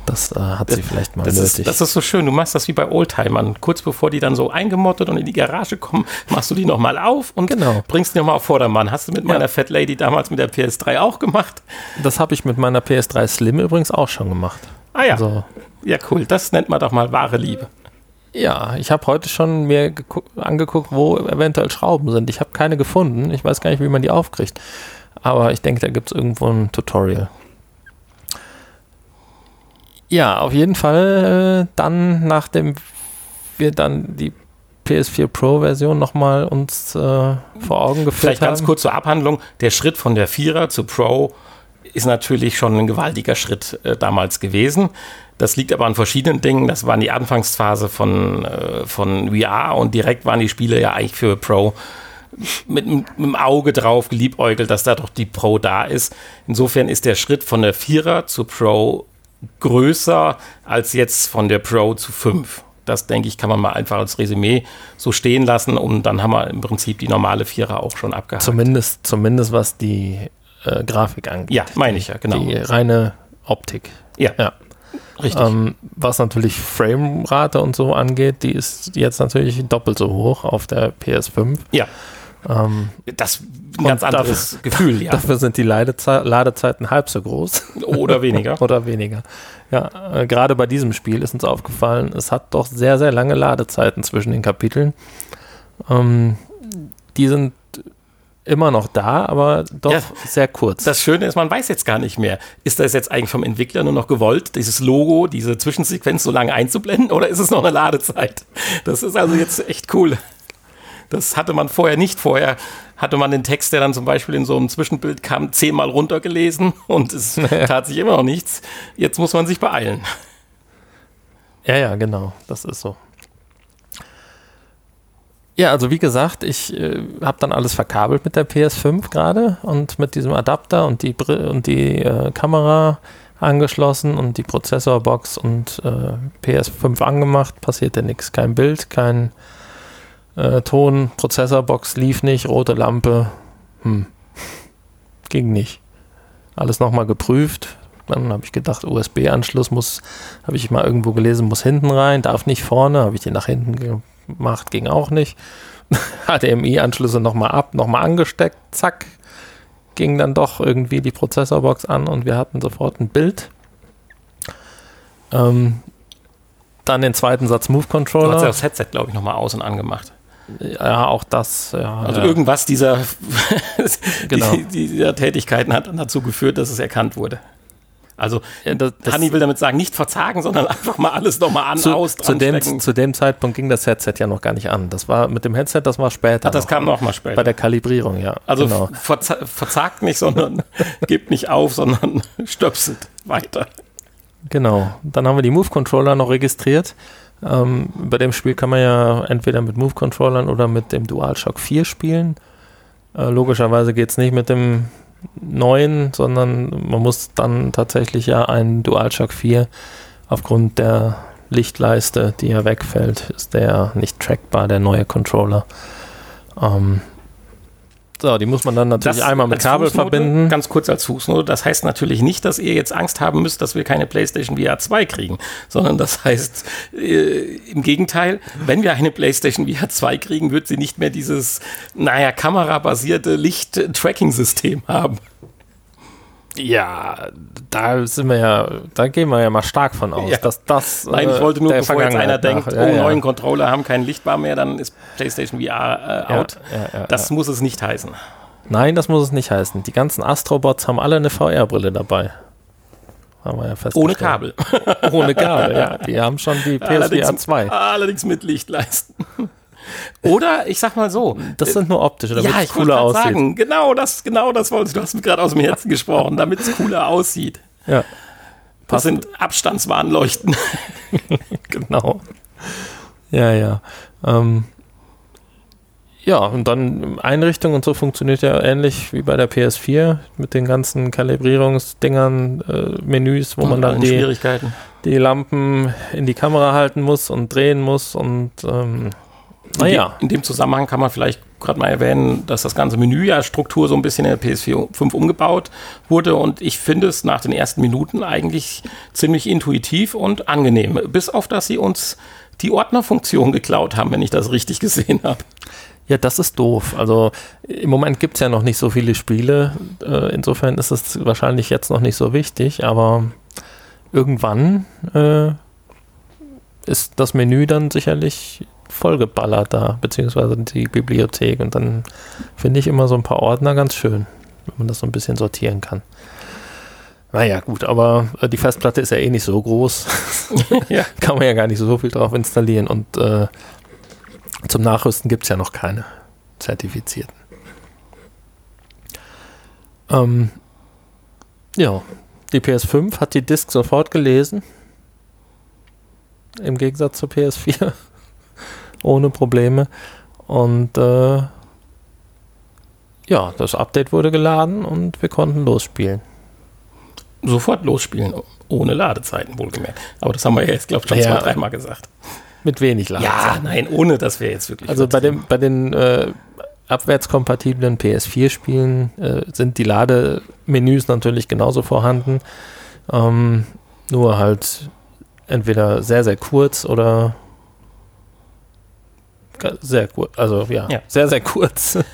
Das äh, hat sie vielleicht mal Das nötig. ist, das ist so schön. Du machst das wie bei Oldtimern. Kurz bevor die dann so eingemottet und in die Garage kommen, machst du die nochmal auf und Genau. bringst die nochmal auf Vordermann. Hast du mit meiner Fat Lady damals mit der PS3 auch gemacht? Das habe ich mit meiner PS3 Slim übrigens auch schon gemacht. Ah ja. Also, Ja, cool. Das nennt man doch mal wahre Liebe. Ja, ich habe heute schon mir geguck- angeguckt, wo eventuell Schrauben sind. Ich habe keine gefunden. Ich weiß gar nicht, wie man die aufkriegt. Aber ich denke, da gibt es irgendwo ein Tutorial. Ja, auf jeden Fall äh, dann, nachdem wir dann die PS4 Pro-Version nochmal uns äh, vor Augen geführt Vielleicht haben. ganz kurz zur Abhandlung. Der Schritt von der Vierer zu Pro ist natürlich schon ein gewaltiger Schritt äh, damals gewesen. Das liegt aber an verschiedenen Dingen. Das war die Anfangsphase von, äh, von VR und direkt waren die Spiele ja eigentlich für Pro mit, mit dem Auge drauf geliebäugelt, dass da doch die Pro da ist. Insofern ist der Schritt von der Vierer zu Pro größer als jetzt von der Pro zu 5. Das, denke ich, kann man mal einfach als Resümee so stehen lassen und dann haben wir im Prinzip die normale Vierer auch schon abgehakt. Zumindest, zumindest was die äh, Grafik angeht. Ja, meine ich ja, genau. Die reine Optik. Ja, Ja. Richtig. Ähm, was natürlich Framerate und so angeht, die ist jetzt natürlich doppelt so hoch auf der PS5. ja, Ähm, das ist ein ganz anderes Gefühl, ja. Dafür sind die Ladezei Ladezeiten halb so groß Oder weniger. oder weniger. Ja, äh, gerade bei diesem Spiel ist uns aufgefallen, es hat doch sehr, sehr lange Ladezeiten zwischen den Kapiteln. Ähm, die sind immer noch da, aber doch Ja, sehr kurz. Das Schöne ist, man weiß jetzt gar nicht mehr, ist das jetzt eigentlich vom Entwickler nur noch gewollt, dieses Logo, diese Zwischensequenz so lange einzublenden oder ist es noch eine Ladezeit? Das ist also jetzt echt cool. Das hatte man vorher nicht. Vorher hatte man den Text, der dann zum Beispiel in so einem Zwischenbild kam, zehnmal runtergelesen und es tat sich immer noch nichts. Jetzt muss man sich beeilen. Ja, ja, genau, das ist so. Ja, also wie gesagt, ich äh, habe dann alles verkabelt mit der PS5 gerade und mit diesem Adapter und die, Bri und die äh, Kamera angeschlossen und die Prozessorbox und äh, PS5 angemacht, passierte nichts. Kein Bild, kein äh, Ton, Prozessorbox lief nicht, rote Lampe, hm, ging nicht. Alles nochmal geprüft. Dann habe ich gedacht, USB-Anschluss muss, habe ich mal irgendwo gelesen, muss hinten rein, darf nicht vorne. Habe ich den nach hinten gemacht, ging auch nicht. HDMI-Anschlüsse nochmal ab, nochmal angesteckt, zack, ging dann doch irgendwie die Prozessorbox an und wir hatten sofort ein Bild. Ähm, dann den zweiten Satz Move Du hast Controller. ja das Headset, glaube ich, nochmal aus und angemacht. Ja, auch das. Ja, Also ja. irgendwas dieser, Genau. die, dieser Tätigkeiten hat dann dazu geführt, dass es erkannt wurde. Also das- das- Hanni will damit sagen, nicht verzagen, sondern einfach mal alles nochmal an, zu, aus, zu, dem, zu dem Zeitpunkt ging das Headset ja noch gar nicht an. Das war mit dem Headset, das war später. Ach, das noch. kam noch mal später. Bei der Kalibrierung, ja. Also genau. verza verzagt nicht, sondern gibt nicht auf, sondern stöpselt weiter. Genau. Dann haben wir die Move-Controller noch registriert. Ähm, bei dem Spiel kann man ja entweder mit Move-Controllern oder mit dem DualShock 4 spielen. Äh, logischerweise geht es nicht mit dem neuen, sondern man muss dann tatsächlich ja einen DualShock 4 aufgrund der Lichtleiste, die ja wegfällt, ist der nicht trackbar, der neue Controller. Ähm, so, die muss man dann natürlich einmal mit Kabel Fußnote, verbinden. Ganz kurz als Fußnote. Das heißt natürlich nicht, dass ihr jetzt Angst haben müsst, dass wir keine PlayStation VR 2 kriegen, sondern das heißt äh, im Gegenteil, wenn wir eine PlayStation VR 2 kriegen, wird sie nicht mehr dieses, naja, kamerabasierte Licht-Tracking-System haben. Ja, da sind wir ja, da gehen wir ja mal stark von aus, Ja. dass das. Nein, ich äh, wollte nur, der bevor jetzt einer Vergangenheit denkt, nach- oh, ja, ja. neuen Controller haben keinen Lichtbar mehr, dann ist PlayStation VR äh, out. das muss es nicht heißen. Nein, das muss es nicht heißen. Die ganzen Astrobots haben alle eine VR-Brille dabei. Haben wir ja festgestellt. Ohne Kabel. Ohne Kabel, ja. Die haben schon die PSVR 2. allerdings mit Lichtleisten. Oder ich sag mal so, Das sind nur optische, damit ja, es ich wollte cooler aussieht. sagen, genau das, genau das wolltest du. Du hast mir gerade aus dem Herzen gesprochen, damit es cooler aussieht. Ja, Das Passt. sind Abstandswarnleuchten. genau. Ja, ja. Ähm, ja, und dann Einrichtung und so funktioniert ja ähnlich wie bei der PS4 mit den ganzen Kalibrierungsdingern, äh, Menüs, wo man dann die, die Lampen in die Kamera halten muss und drehen muss und ähm, naja. In dem Zusammenhang kann man vielleicht gerade mal erwähnen, dass das ganze Menü ja Struktur so ein bisschen in der PS4 5 umgebaut wurde und ich finde es nach den ersten Minuten eigentlich ziemlich intuitiv und angenehm. Bis auf, dass sie uns die Ordnerfunktion geklaut haben, wenn ich das richtig gesehen habe. Ja, das ist doof. Also im Moment gibt es ja noch nicht so viele Spiele. Äh, insofern ist es wahrscheinlich jetzt noch nicht so wichtig, aber irgendwann äh, ist das Menü dann sicherlich vollgeballert da, beziehungsweise die Bibliothek. Und dann finde ich immer so ein paar Ordner ganz schön, wenn man das so ein bisschen sortieren kann. Naja, gut, aber äh, die Festplatte ist ja eh nicht so groß. Ja. Kann man ja gar nicht so viel drauf installieren. Und äh, zum Nachrüsten gibt es ja noch keine zertifizierten. Ähm, Ja, die PS5 hat die Disk sofort gelesen. Im Gegensatz zur PS4. Ohne Probleme. Und äh, ja, das Update wurde geladen und wir konnten losspielen. Sofort losspielen, ohne Ladezeiten wohlgemerkt. Aber das haben wir ja jetzt, glaube ich, schon Ja. zwei, dreimal gesagt. Mit wenig Ja, Ladezeiten. nein, ohne dass wir jetzt wirklich. Also bei, dem, bei den äh, abwärtskompatiblen PS4-Spielen äh, sind die Lademenüs natürlich genauso vorhanden. Ähm, nur halt entweder sehr, sehr kurz oder sehr kurz. Also ja, Ja. sehr, sehr kurz.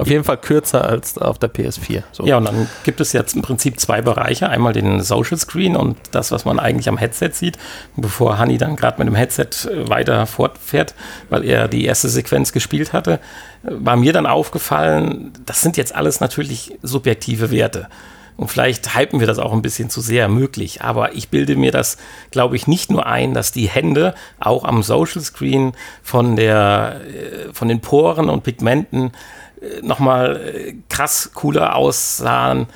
Auf jeden Fall kürzer als auf der PS4. So. Ja, und dann gibt es jetzt im Prinzip zwei Bereiche. Einmal den Social Screen und das, was man eigentlich am Headset sieht. Bevor Hanni dann gerade mit dem Headset äh, weiter fortfährt, weil er die erste Sequenz gespielt hatte, war mir dann aufgefallen, das sind jetzt alles natürlich subjektive Werte. Und vielleicht hypen wir das auch ein bisschen zu sehr möglich. Aber ich bilde mir das, glaube ich, nicht nur ein, dass die Hände auch am Social Screen von der, äh, von den Poren und Pigmenten äh, nochmal äh, krass cooler aussahen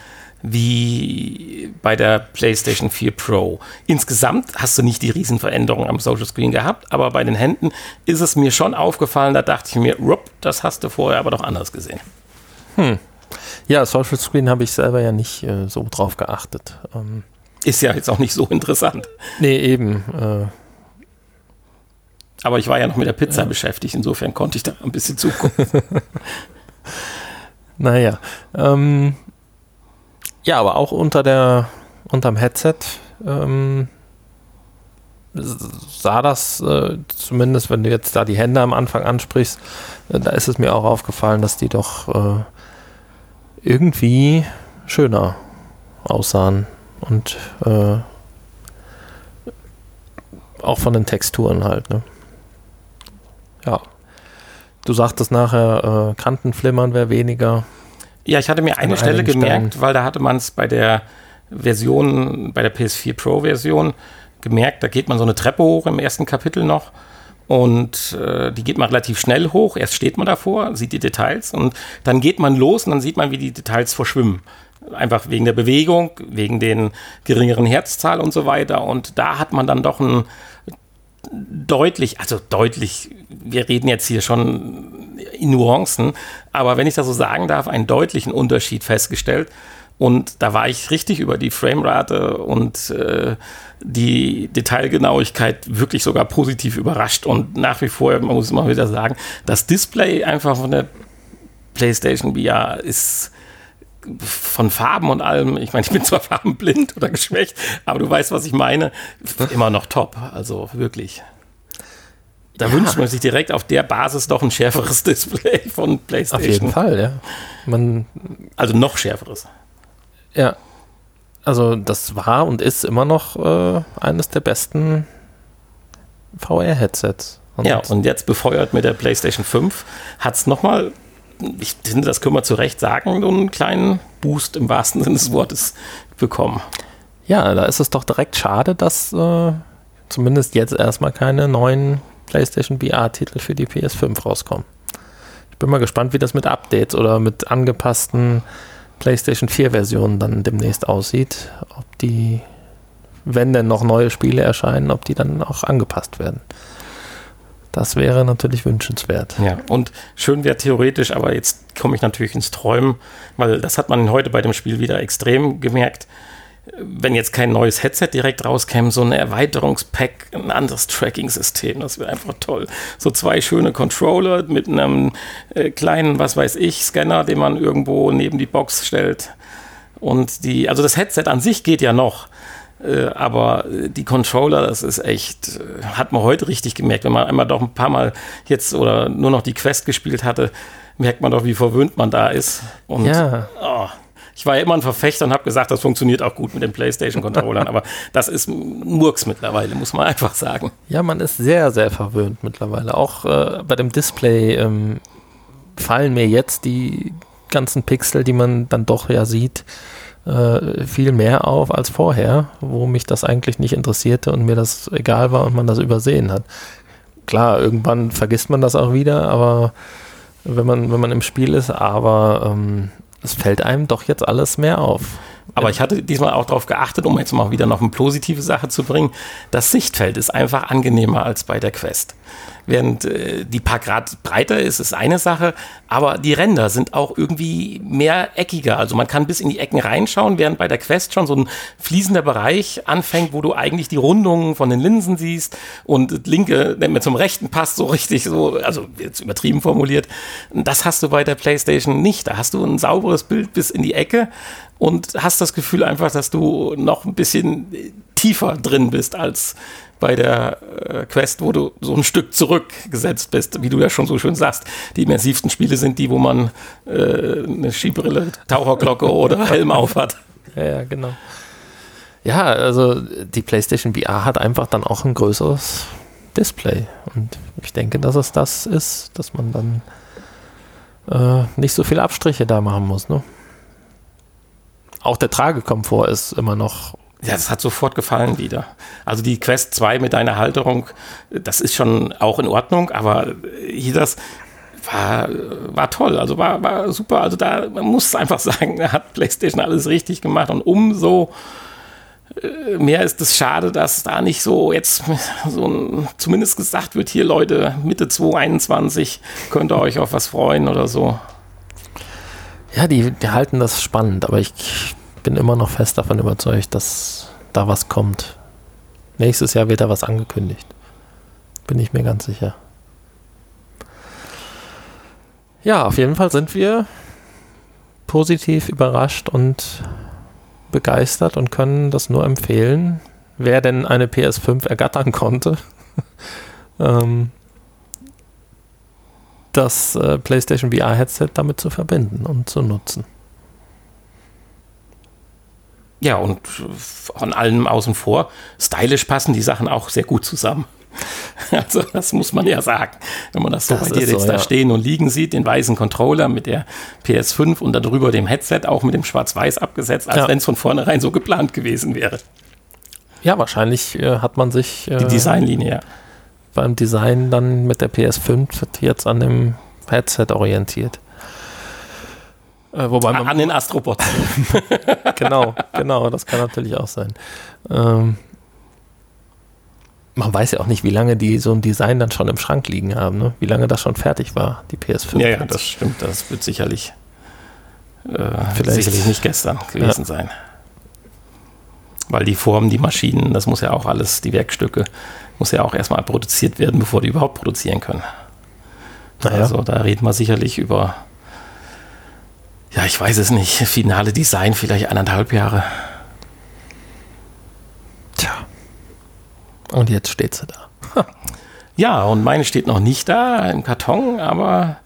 wie bei der PlayStation 4 Pro. Insgesamt hast du nicht die Riesenveränderung am Social Screen gehabt, aber bei den Händen ist es mir schon aufgefallen, da dachte ich mir, rupp, das hast du vorher aber doch anders gesehen. Ja, Social Screen habe ich selber ja nicht äh, so drauf geachtet. Ähm, Ist ja jetzt auch nicht so interessant. nee, eben. Äh, Aber ich war ja noch mit der Pizza beschäftigt, insofern konnte ich da ein bisschen zugucken. Naja. Ähm, ja, aber auch unter der unterm Headset ähm, sah das, äh, zumindest wenn du jetzt da die Hände am Anfang ansprichst, äh, da ist es mir auch aufgefallen, dass die doch äh, irgendwie schöner aussahen und äh, auch von den Texturen halt. Ne? Ja. Du sagtest nachher, äh, Kantenflimmern wäre weniger. Ja, ich hatte mir eine Stelle gemerkt, weil da hatte man es bei der Version, bei der PS4 Pro Version gemerkt, da geht man so eine Treppe hoch im ersten Kapitel noch und äh, die geht man relativ schnell hoch. Erst steht man davor, sieht die Details und dann geht man los und dann sieht man, wie die Details verschwimmen. Einfach wegen der Bewegung, wegen den geringeren Herzzahl und so weiter. Und da hat man dann doch ein deutlich, also deutlich, wir reden jetzt hier schon in Nuancen, aber wenn ich das so sagen darf, einen deutlichen Unterschied festgestellt. Und da war ich richtig über die Framerate und äh, die Detailgenauigkeit wirklich sogar positiv überrascht. Und nach wie vor, man muss immer wieder sagen, das Display einfach von der PlayStation VR ist von Farben und allem, ich meine, ich bin zwar farbenblind oder geschwächt, aber du weißt, was ich meine, immer noch top. Also wirklich. Da wünscht man sich direkt auf der Basis doch ein schärferes Display von Auf PlayStation. jeden Fall, ja. Man, Also noch schärferes. ja. Also das war und ist immer noch äh, eines der besten VR-Headsets. Ja, und jetzt befeuert mit der PlayStation 5 hat es nochmal, ich finde, das können wir zu Recht sagen, so einen kleinen Boost im wahrsten Sinne des Wortes bekommen. Ja, da ist es doch direkt schade, dass äh, zumindest jetzt erstmal keine neuen PlayStation VR-Titel für die PS5 rauskommen. Ich bin mal gespannt, wie das mit Updates oder mit angepassten PlayStation 4-Versionen dann demnächst aussieht. Ob die, wenn denn noch neue Spiele erscheinen, ob die dann auch angepasst werden. Das wäre natürlich wünschenswert. Ja, und schön wäre theoretisch, aber jetzt komme ich natürlich ins Träumen, weil das hat man heute bei dem Spiel wieder extrem gemerkt. Wenn jetzt kein neues Headset direkt rauskäme, so ein Erweiterungspack, ein anderes Tracking-System, das wäre einfach toll. So zwei schöne Controller mit einem äh, kleinen, was weiß ich, Scanner, den man irgendwo neben die Box stellt. Und die, also das Headset an sich geht ja noch. Äh, aber äh, die Controller, das ist echt, äh, hat man heute richtig gemerkt. Wenn man einmal doch ein paar Mal jetzt oder nur noch die Quest gespielt hatte, merkt man doch, wie verwöhnt man da ist. Und Ja. oh, ich war ja immer ein Verfechter und habe gesagt, das funktioniert auch gut mit den PlayStation-Controllern. aber das ist Murks mittlerweile, muss man einfach sagen. Ja, man ist sehr, sehr verwöhnt mittlerweile. Auch äh, bei dem Display ähm, fallen mir jetzt die ganzen Pixel, die man dann doch ja sieht, äh, viel mehr auf als vorher, wo mich das eigentlich nicht interessierte und mir das egal war und man das übersehen hat. Klar, irgendwann vergisst man das auch wieder, aber wenn man, wenn man im Spiel ist, aber ähm, es fällt einem doch jetzt alles mehr auf. Aber ich hatte diesmal auch darauf geachtet, um jetzt mal wieder noch eine positive Sache zu bringen. Das Sichtfeld ist einfach angenehmer als bei der Quest. Während äh, die paar Grad breiter ist, ist eine Sache, aber die Ränder sind auch irgendwie mehr eckiger. Also man kann bis in die Ecken reinschauen, während bei der Quest schon so ein fließender Bereich anfängt, wo du eigentlich die Rundungen von den Linsen siehst und linke, der mir zum rechten passt, so richtig so, also jetzt übertrieben formuliert. Das hast du bei der PlayStation nicht. Da hast du ein sauberes Bild bis in die Ecke und hast das Gefühl einfach, dass du noch ein bisschen tiefer drin bist als bei der äh, Quest, wo du so ein Stück zurückgesetzt bist, wie du ja schon so schön sagst. Die immersivsten Spiele sind die, wo man äh, eine Skibrille, Taucherglocke oder Helm auf hat. Ja, ja, genau. Ja, also die PlayStation VR hat einfach dann auch ein größeres Display. Und ich denke, dass es das ist, dass man dann äh, nicht so viele Abstriche da machen muss. Ne? Auch der Tragekomfort ist immer noch ja, das hat sofort gefallen wieder. Also die Quest 2 mit deiner Halterung, das ist schon auch in Ordnung, aber hier das war, war toll, also war, war super. Also da, man muss einfach sagen, da hat PlayStation alles richtig gemacht und umso äh, mehr ist es schade, dass da nicht so jetzt so ein, zumindest gesagt wird, hier Leute, Mitte 2021 könnt ihr euch auf was freuen oder so. Ja, die, die halten das spannend, aber ich bin immer noch fest davon überzeugt, dass da was kommt. Nächstes Jahr wird da was angekündigt. Bin ich mir ganz sicher. Ja, auf jeden Fall sind wir positiv überrascht und begeistert und können das nur empfehlen. Wer denn eine PS5 ergattern konnte, ähm, das äh, PlayStation VR-Headset damit zu verbinden und zu nutzen. Ja, und von allem außen vor, stylisch passen die Sachen auch sehr gut zusammen. Also das muss man ja sagen. Wenn man das so das bei dir jetzt so, da ja. stehen und liegen sieht, den weißen Controller mit der PS5 und darüber dem Headset auch mit dem Schwarz-Weiß abgesetzt, als ja. wenn es von vornherein so geplant gewesen wäre. Ja, wahrscheinlich äh, hat man sich äh, die Designlinie ja. beim Design dann mit der PS5 jetzt an dem Headset orientiert. Äh, wobei man, An den Astrobot. genau, genau, das kann natürlich auch sein. Ähm, man weiß ja auch nicht, wie lange die so ein Design dann schon im Schrank liegen haben, ne? wie lange das schon fertig war, die PS5. Ja, ja, das stimmt. Das wird sicherlich, äh, sicherlich nicht gestern gewesen ja. sein. Weil die Formen, die Maschinen, das muss ja auch alles, die Werkstücke, muss ja auch erstmal produziert werden, bevor die überhaupt produzieren können. Naja. Also da reden wir sicherlich über ja, ich weiß es nicht, finale Design vielleicht anderthalb Jahre. Tja. Und jetzt steht sie da. ja, und meine steht noch nicht da im Karton, aber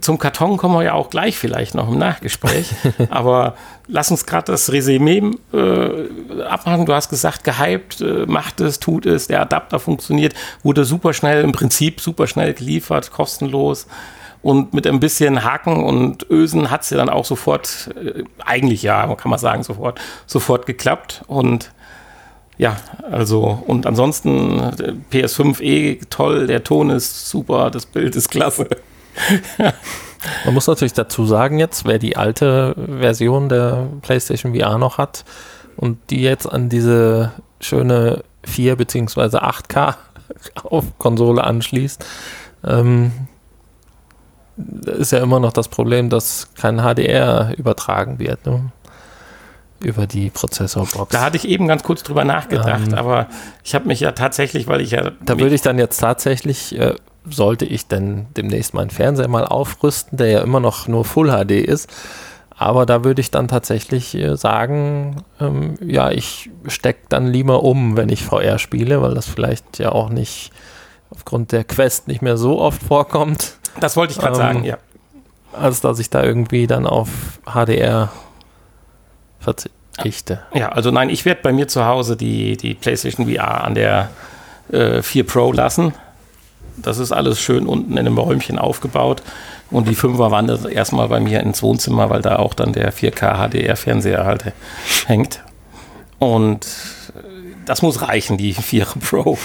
zum Karton kommen wir ja auch gleich vielleicht noch im Nachgespräch. aber lass uns gerade das Resümee äh, abmachen. Du hast gesagt, gehypt, äh, macht es, tut es, der Adapter funktioniert, wurde super schnell, im Prinzip super schnell geliefert, kostenlos. Und mit ein bisschen Haken und Ösen hat es ja dann auch sofort, äh, eigentlich ja, kann man sagen, sofort, sofort geklappt. Und ja, also, und ansonsten PS5e toll, der Ton ist super, das Bild ist klasse. Man muss natürlich dazu sagen jetzt, wer die alte Version der PlayStation VR noch hat und die jetzt an diese schöne 4 bzw. 8K auf Konsole anschließt, ähm, ist ja immer noch das Problem, dass kein HDR übertragen wird. Ne? Über die Prozessorbox. Da hatte ich eben ganz kurz drüber nachgedacht, ähm, aber ich habe mich ja tatsächlich, weil ich ja. Da würde ich dann jetzt tatsächlich, äh, sollte ich denn demnächst meinen Fernseher mal aufrüsten, der ja immer noch nur Full HD ist, aber da würde ich dann tatsächlich äh, sagen, ähm, ja, ich stecke dann lieber um, wenn ich VR spiele, weil das vielleicht ja auch nicht aufgrund der Quest nicht mehr so oft vorkommt. Das wollte ich gerade ähm, sagen, ja. Als dass ich da irgendwie dann auf HDR verzichte. Ja, also nein, ich werde bei mir zu Hause die, die PlayStation VR an der äh, 4 Pro lassen. Das ist alles schön unten in einem Räumchen aufgebaut. Und die 5er wandert erstmal bei mir ins Wohnzimmer, weil da auch dann der 4K HDR-Fernseher halt hängt. Und das muss reichen, die 4 Pro.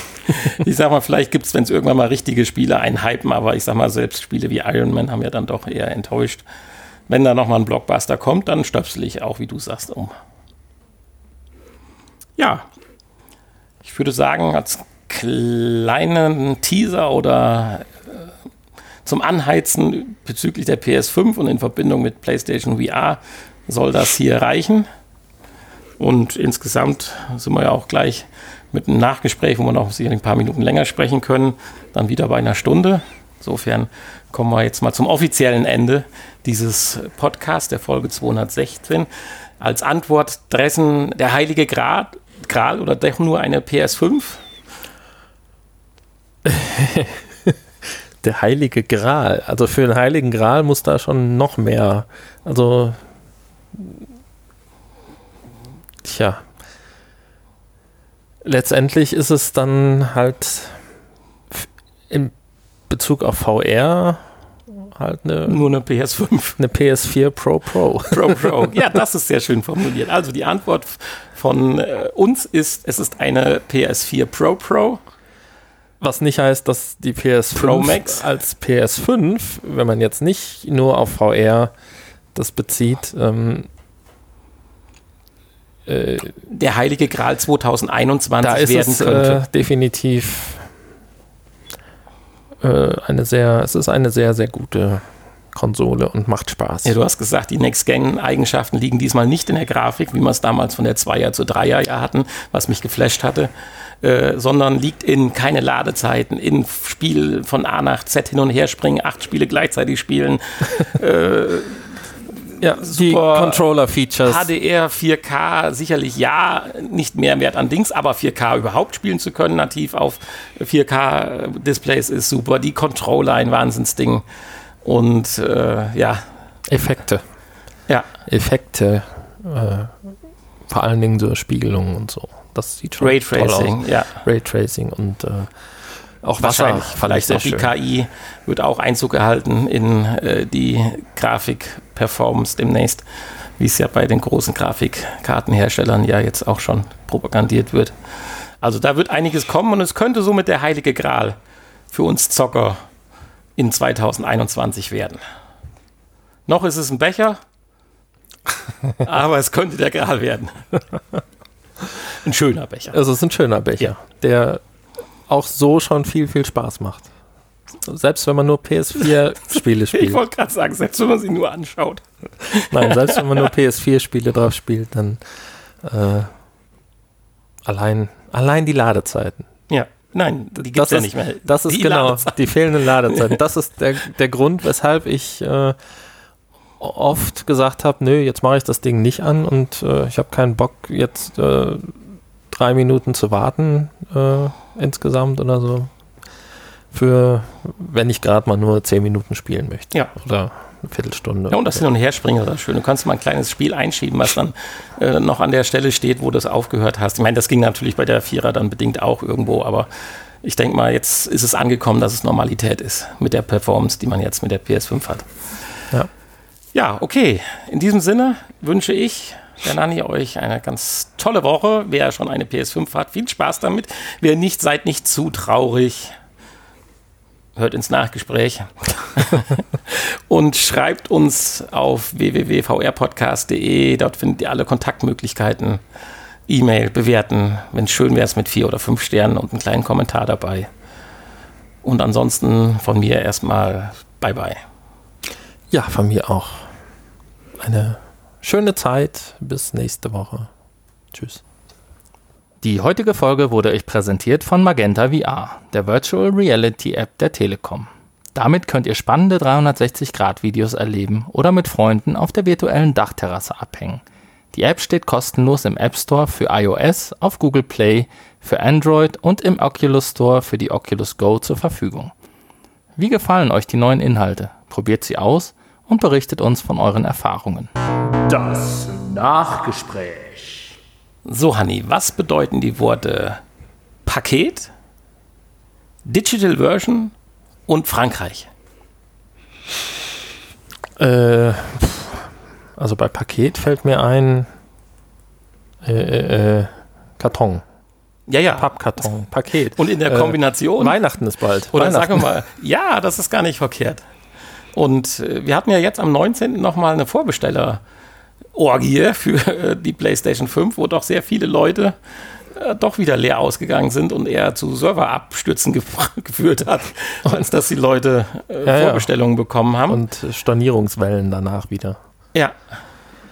ich sag mal, vielleicht gibt es, wenn es irgendwann mal richtige Spiele einhypen, aber ich sag mal, selbst Spiele wie Iron Man haben ja dann doch eher enttäuscht. Wenn da nochmal ein Blockbuster kommt, dann stöpsel ich auch, wie du sagst, um. Ja, ich würde sagen, als kleinen Teaser oder äh, zum Anheizen bezüglich der PS5 und in Verbindung mit PlayStation VR soll das hier reichen. Und insgesamt sind wir ja auch gleich mit einem Nachgespräch, wo wir noch sicher ein paar Minuten länger sprechen können, dann wieder bei einer Stunde. Insofern kommen wir jetzt mal zum offiziellen Ende dieses Podcasts, der Folge 216. Als Antwort Dressen der Heilige Gral, Gral oder doch nur eine PS5? der Heilige Gral. Also für den Heiligen Gral muss da schon noch mehr. Also, tja. Letztendlich ist es dann halt in Bezug auf VR halt eine. Nur eine PS5. Eine PS4 Pro Pro. Pro Pro. Ja, das ist sehr schön formuliert. Also die Antwort von äh, uns ist, es ist eine PS4 Pro Pro. Was nicht heißt, dass die PS5 Pro Max als PS5, wenn man jetzt nicht nur auf VR das bezieht, ähm, äh, der Heilige Gral 2021 da ist werden es, könnte. Äh, definitiv äh, eine sehr, es ist eine sehr, sehr gute Konsole und macht Spaß. Ja, du hast gesagt, die Next-Gen-Eigenschaften liegen diesmal nicht in der Grafik, wie wir es damals von der 2er zu 3er ja hatten, was mich geflasht hatte, äh, sondern liegt in keine Ladezeiten, in Spiel von A nach Z hin und her springen, acht Spiele gleichzeitig spielen. äh, ja, die Controller-Features. HDR, 4K, sicherlich ja, nicht mehr Wert an Dings, aber 4K überhaupt spielen zu können, nativ auf 4K-Displays ist super. Die Controller, ein Wahnsinnsding. Und äh, ja. Effekte. Ja. Effekte. Äh, vor allen Dingen so Spiegelungen und so. Das sieht schon Raytracing, ja. Raytracing und äh, auch Wahrscheinlich, vielleicht auch die KI wird auch Einzug erhalten in äh, die Grafik-Performance demnächst, wie es ja bei den großen Grafikkartenherstellern ja jetzt auch schon propagandiert wird. Also da wird einiges kommen und es könnte somit der heilige Gral für uns Zocker in 2021 werden. Noch ist es ein Becher, aber es könnte der Gral werden. Ein schöner Becher. Es ist ein schöner Becher, ja. der auch so schon viel, viel Spaß macht. Selbst wenn man nur PS4-Spiele spielt. Ich wollte gerade sagen, selbst wenn man sie nur anschaut. Nein, selbst wenn man nur PS4-Spiele drauf spielt, dann äh, allein, allein die Ladezeiten. Ja. Nein, die gibt es ja nicht mehr. Das ist die genau Ladezeiten. die fehlenden Ladezeiten. Das ist der, der Grund, weshalb ich äh, oft gesagt habe, nö, jetzt mache ich das Ding nicht an und äh, ich habe keinen Bock, jetzt äh, drei Minuten zu warten äh, insgesamt oder so. Für, wenn ich gerade mal nur zehn Minuten spielen möchte. Ja. Oder eine Viertelstunde. Ja, und das Hin- und Herspringen ist schön. Du kannst mal ein kleines Spiel einschieben, was dann äh, noch an der Stelle steht, wo du es aufgehört hast. Ich meine, das ging natürlich bei der Vierer dann bedingt auch irgendwo, aber ich denke mal, jetzt ist es angekommen, dass es Normalität ist mit der Performance, die man jetzt mit der PS5 hat. Ja. Ja, okay. In diesem Sinne wünsche ich der Nanni euch eine ganz tolle Woche. Wer schon eine PS5 hat, viel Spaß damit. Wer nicht, seid nicht zu traurig hört ins Nachgespräch und schreibt uns auf www.vrpodcast.de. Dort findet ihr alle Kontaktmöglichkeiten. E-Mail bewerten. Wenn es schön wäre, es mit vier oder fünf Sternen und einem kleinen Kommentar dabei. Und ansonsten von mir erstmal Bye bye. Ja, von mir auch. Eine schöne Zeit. Bis nächste Woche. Tschüss. Die heutige Folge wurde euch präsentiert von Magenta VR, der Virtual Reality App der Telekom. Damit könnt ihr spannende 360-Grad-Videos erleben oder mit Freunden auf der virtuellen Dachterrasse abhängen. Die App steht kostenlos im App Store für iOS, auf Google Play, für Android und im Oculus Store für die Oculus Go zur Verfügung. Wie gefallen euch die neuen Inhalte? Probiert sie aus und berichtet uns von euren Erfahrungen. Das Nachgespräch. So, Hanni, was bedeuten die Worte Paket, Digital Version und Frankreich? Äh, also bei Paket fällt mir ein äh, äh, äh, Karton. Ja, ja. Pappkarton, Paket. Und in der Kombination. Äh, Weihnachten ist bald. Oder sagen wir mal, ja, das ist gar nicht verkehrt. Und äh, wir hatten ja jetzt am 19. nochmal eine Vorbesteller- Orgie für äh, die PlayStation 5, wo doch sehr viele Leute äh, doch wieder leer ausgegangen sind und eher zu Serverabstürzen gef geführt hat, als dass die Leute äh, Ja, ja. Vorbestellungen bekommen haben. Und Stornierungswellen danach wieder. ja.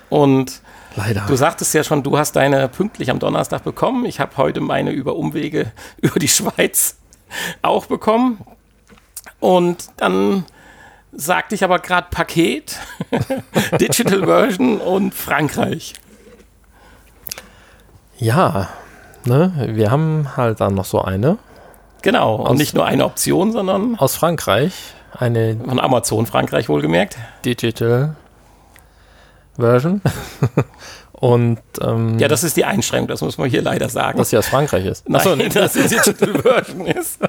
Und Leider. du sagtest ja schon, du hast deine pünktlich am Donnerstag bekommen. Ich habe heute meine über Umwege über die Schweiz auch bekommen. Und dann sagte ich aber gerade Paket, Digital Version und Frankreich. Ja, ne, wir haben halt dann noch so eine Genau. Und Aus- nicht nur eine Option, sondern aus Frankreich. Eine von Amazon Frankreich wohlgemerkt. Digital Version. Und ähm, Ja, das ist die Einschränkung, das muss man hier leider sagen. dass sie aus Frankreich ist. Nein, Achso, nee, dass die Digital Version ist.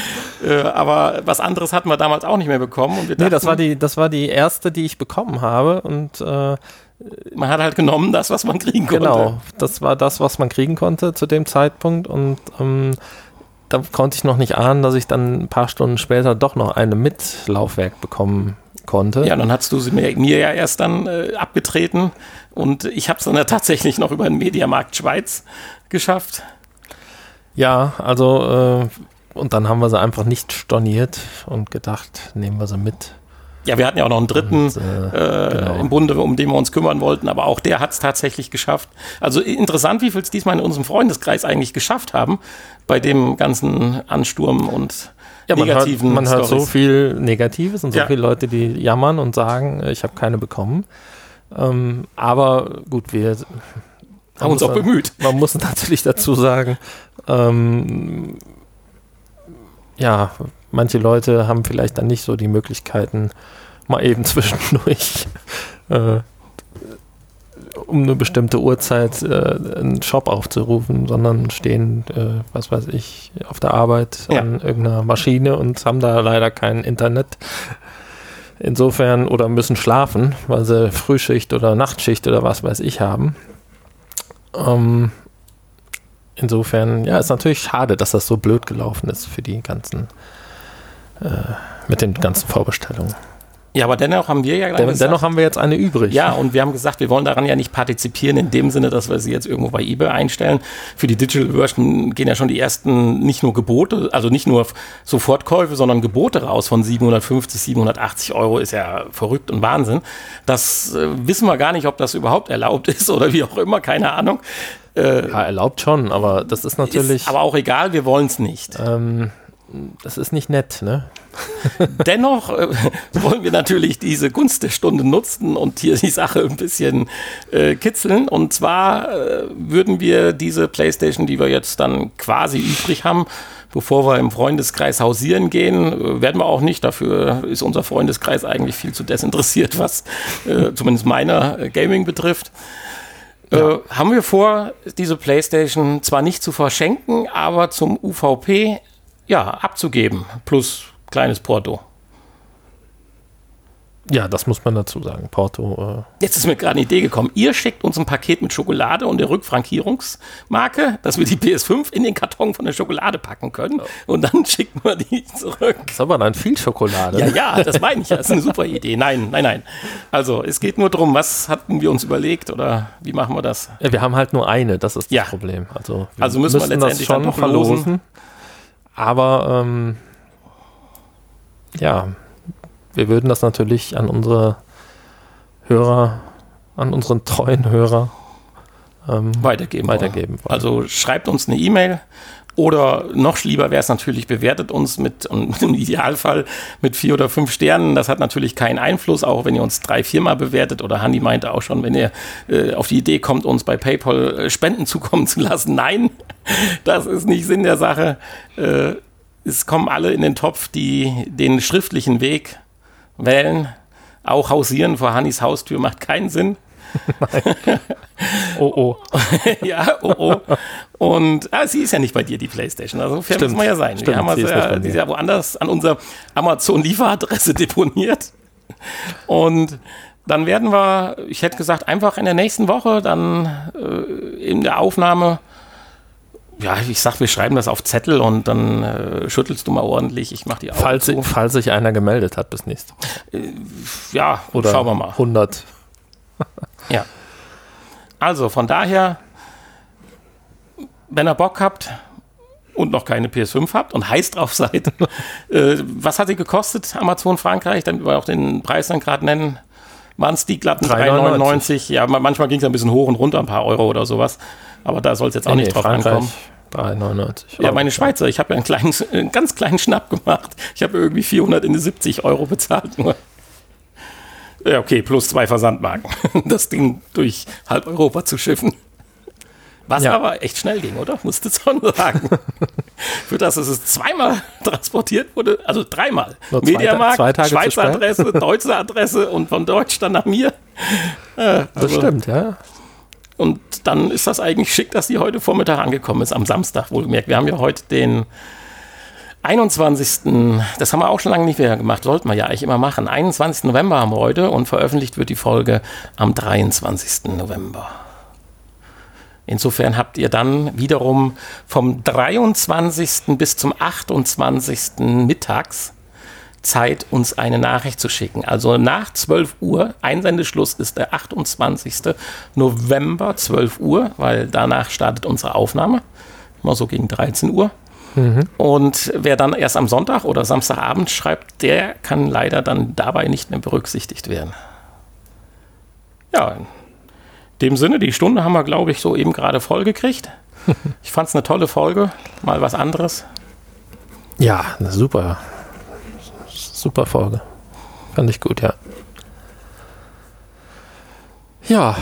äh, aber was anderes hatten wir damals auch nicht mehr bekommen. Und wir nee, das dachten, war die, das war die erste, die ich bekommen habe. Und äh, man hat halt genommen das, was man kriegen konnte. genau, das war das, was man kriegen konnte zu dem Zeitpunkt. Und ähm, da konnte ich noch nicht ahnen, dass ich dann ein paar Stunden später doch noch eine mit Laufwerk bekommen konnte. Ja, dann hast du sie mir, mir ja erst dann äh, abgetreten und ich habe es dann ja tatsächlich noch über den Mediamarkt Schweiz geschafft. Ja, also äh, und dann haben wir sie einfach nicht storniert und gedacht, nehmen wir sie mit. Ja, wir hatten ja auch noch einen dritten Und, äh, äh, genau. im Bunde, um den wir uns kümmern wollten, aber auch der hat es tatsächlich geschafft. Also interessant, wie viel es diesmal in unserem Freundeskreis eigentlich geschafft haben, bei dem ganzen Ansturm und ja, man hört, negativen man hört so Storys. viel Negatives und so Ja. viele Leute, die jammern und sagen, äh, ich habe keine bekommen. Ähm, aber gut, wir Haben uns auch bemüht. Man muss natürlich dazu sagen, ähm, ja, manche Leute haben vielleicht dann nicht so die Möglichkeiten, mal eben zwischendurch äh, um eine bestimmte Uhrzeit äh, einen Shop aufzurufen, sondern stehen, äh, was weiß ich, auf der Arbeit Ja. an irgendeiner Maschine und haben da leider kein Internet. Insofern oder müssen schlafen, weil sie Frühschicht oder Nachtschicht oder was weiß ich haben. Ähm, insofern, ja, ist natürlich schade, dass das so blöd gelaufen ist für die ganzen, äh, mit den ganzen Vorbestellungen. Ja, aber dennoch haben wir ja Den, gesagt, dennoch haben wir jetzt eine übrig. Ja, und wir haben gesagt, wir wollen daran ja nicht partizipieren, in dem Sinne, dass wir sie jetzt irgendwo bei eBay einstellen. Für die Digital Version gehen ja schon die ersten nicht nur Gebote, also nicht nur Sofortkäufe, sondern Gebote raus von 750, 780 Euro ist ja verrückt und Wahnsinn. Das äh, wissen wir gar nicht, ob das überhaupt erlaubt ist oder wie auch immer, keine Ahnung. Äh, Ja, erlaubt schon, aber das ist natürlich, ist aber auch egal, wir wollen es nicht. ähm, das ist nicht nett, ne? Dennoch äh, wollen wir natürlich diese Gunst der Stunde nutzen und hier die Sache ein bisschen äh, kitzeln. Und zwar äh, würden wir diese Playstation, die wir jetzt dann quasi übrig haben, bevor wir im Freundeskreis hausieren gehen, äh, werden wir auch nicht. Dafür ist unser Freundeskreis eigentlich viel zu desinteressiert, was äh, zumindest meiner äh, Gaming betrifft. Äh, haben wir vor, diese Playstation zwar nicht zu verschenken, aber zum UVP ja, abzugeben. Plus kleines Porto. Ja, das muss man dazu sagen. Porto, äh, Jetzt ist mir gerade eine Idee gekommen. Ihr schickt uns ein Paket mit Schokolade und der Rückfrankierungsmarke, dass wir die PS5 in den Karton von der Schokolade packen können. Und dann schicken wir die zurück. ist aber dann viel Schokolade. Ja, ja, das meine ich. Das ist eine super Idee. Nein, nein, nein. Also, es geht nur darum, was hatten wir uns überlegt oder wie machen wir das? Ja, wir haben halt nur eine, das ist das Ja. Problem. Also, wir Also müssen wir letztendlich dann doch losen. Aber ähm, ja, wir würden das natürlich an unsere Hörer, an unseren treuen Hörer ähm, Weitergeben. weitergeben wollen. Also schreibt uns eine E-Mail oder noch lieber wäre es natürlich, bewertet uns mit, und im Idealfall mit vier oder fünf Sternen. Das hat natürlich keinen Einfluss, auch wenn ihr uns drei, viermal bewertet. Oder Hanni meinte auch schon, wenn ihr äh, auf die Idee kommt, uns bei PayPal äh, Spenden zukommen zu lassen. Nein, das ist nicht Sinn der Sache. Äh, es kommen alle in den Topf, die den schriftlichen Weg wählen. Auch hausieren vor Hannis Haustür macht keinen Sinn. oh, oh. ja, oh, oh. Und ah, sie ist ja nicht bei dir, die Playstation. Also fair Stimmt. muss man ja sein. Stimmt, Wir haben also ja, die ist ja woanders an unserer Amazon-Lieferadresse deponiert. Und dann werden wir, ich hätte gesagt, einfach in der nächsten Woche dann äh, in der Aufnahme, ja, ich sag, wir schreiben das auf Zettel und dann äh, schüttelst du mal ordentlich. Ich mach die Augen Falls, zu. falls sich einer gemeldet hat bis nächste Ja, Oder schauen wir mal. 100. Ja. Also von daher, wenn ihr Bock habt und noch keine PS5 habt und heiß drauf seid, äh, was hat sie gekostet, Amazon Frankreich, damit wir auch den Preis dann gerade nennen? Waren es die glatten 3,99? Ja, manchmal ging es ein bisschen hoch und runter, ein paar Euro oder sowas. Aber da soll es jetzt auch nee, nicht drauf Frankreich. ankommen. 3,99. Ja, meine Schweizer, ich habe ja einen, kleinen, einen ganz kleinen Schnapp gemacht. Ich habe irgendwie 470 Euro bezahlt nur. Ja, okay, plus zwei Versandmarken. Das Ding durch halb Europa zu schiffen. Was ja. aber echt schnell ging, oder? Musste schon sagen. Für das es zweimal transportiert wurde, also dreimal. Nur Mediamarkt, zwei, zwei Schweizer Adresse, deutsche Adresse und von Deutsch dann nach mir. Äh, also, das stimmt, ja. Und dann ist das eigentlich schick, dass die heute Vormittag angekommen ist, am Samstag wohlgemerkt. Wir haben ja heute den 21. Das haben wir auch schon lange nicht mehr gemacht, sollten wir ja eigentlich immer machen. 21. November haben wir heute und veröffentlicht wird die Folge am 23. November. Insofern habt ihr dann wiederum vom 23. bis zum 28. mittags Zeit, uns eine Nachricht zu schicken. Also nach 12 Uhr, Einsendeschluss ist der 28. November, 12 Uhr, weil danach startet unsere Aufnahme. Mal so gegen 13 Uhr. Mhm. Und wer dann erst am Sonntag oder Samstagabend schreibt, der kann leider dann dabei nicht mehr berücksichtigt werden. Ja, in dem Sinne, die Stunde haben wir, glaube ich, so eben gerade voll gekriegt. Ich fand es eine tolle Folge, mal was anderes. Ja, super super Folge. Fand ich gut, ja. Ja.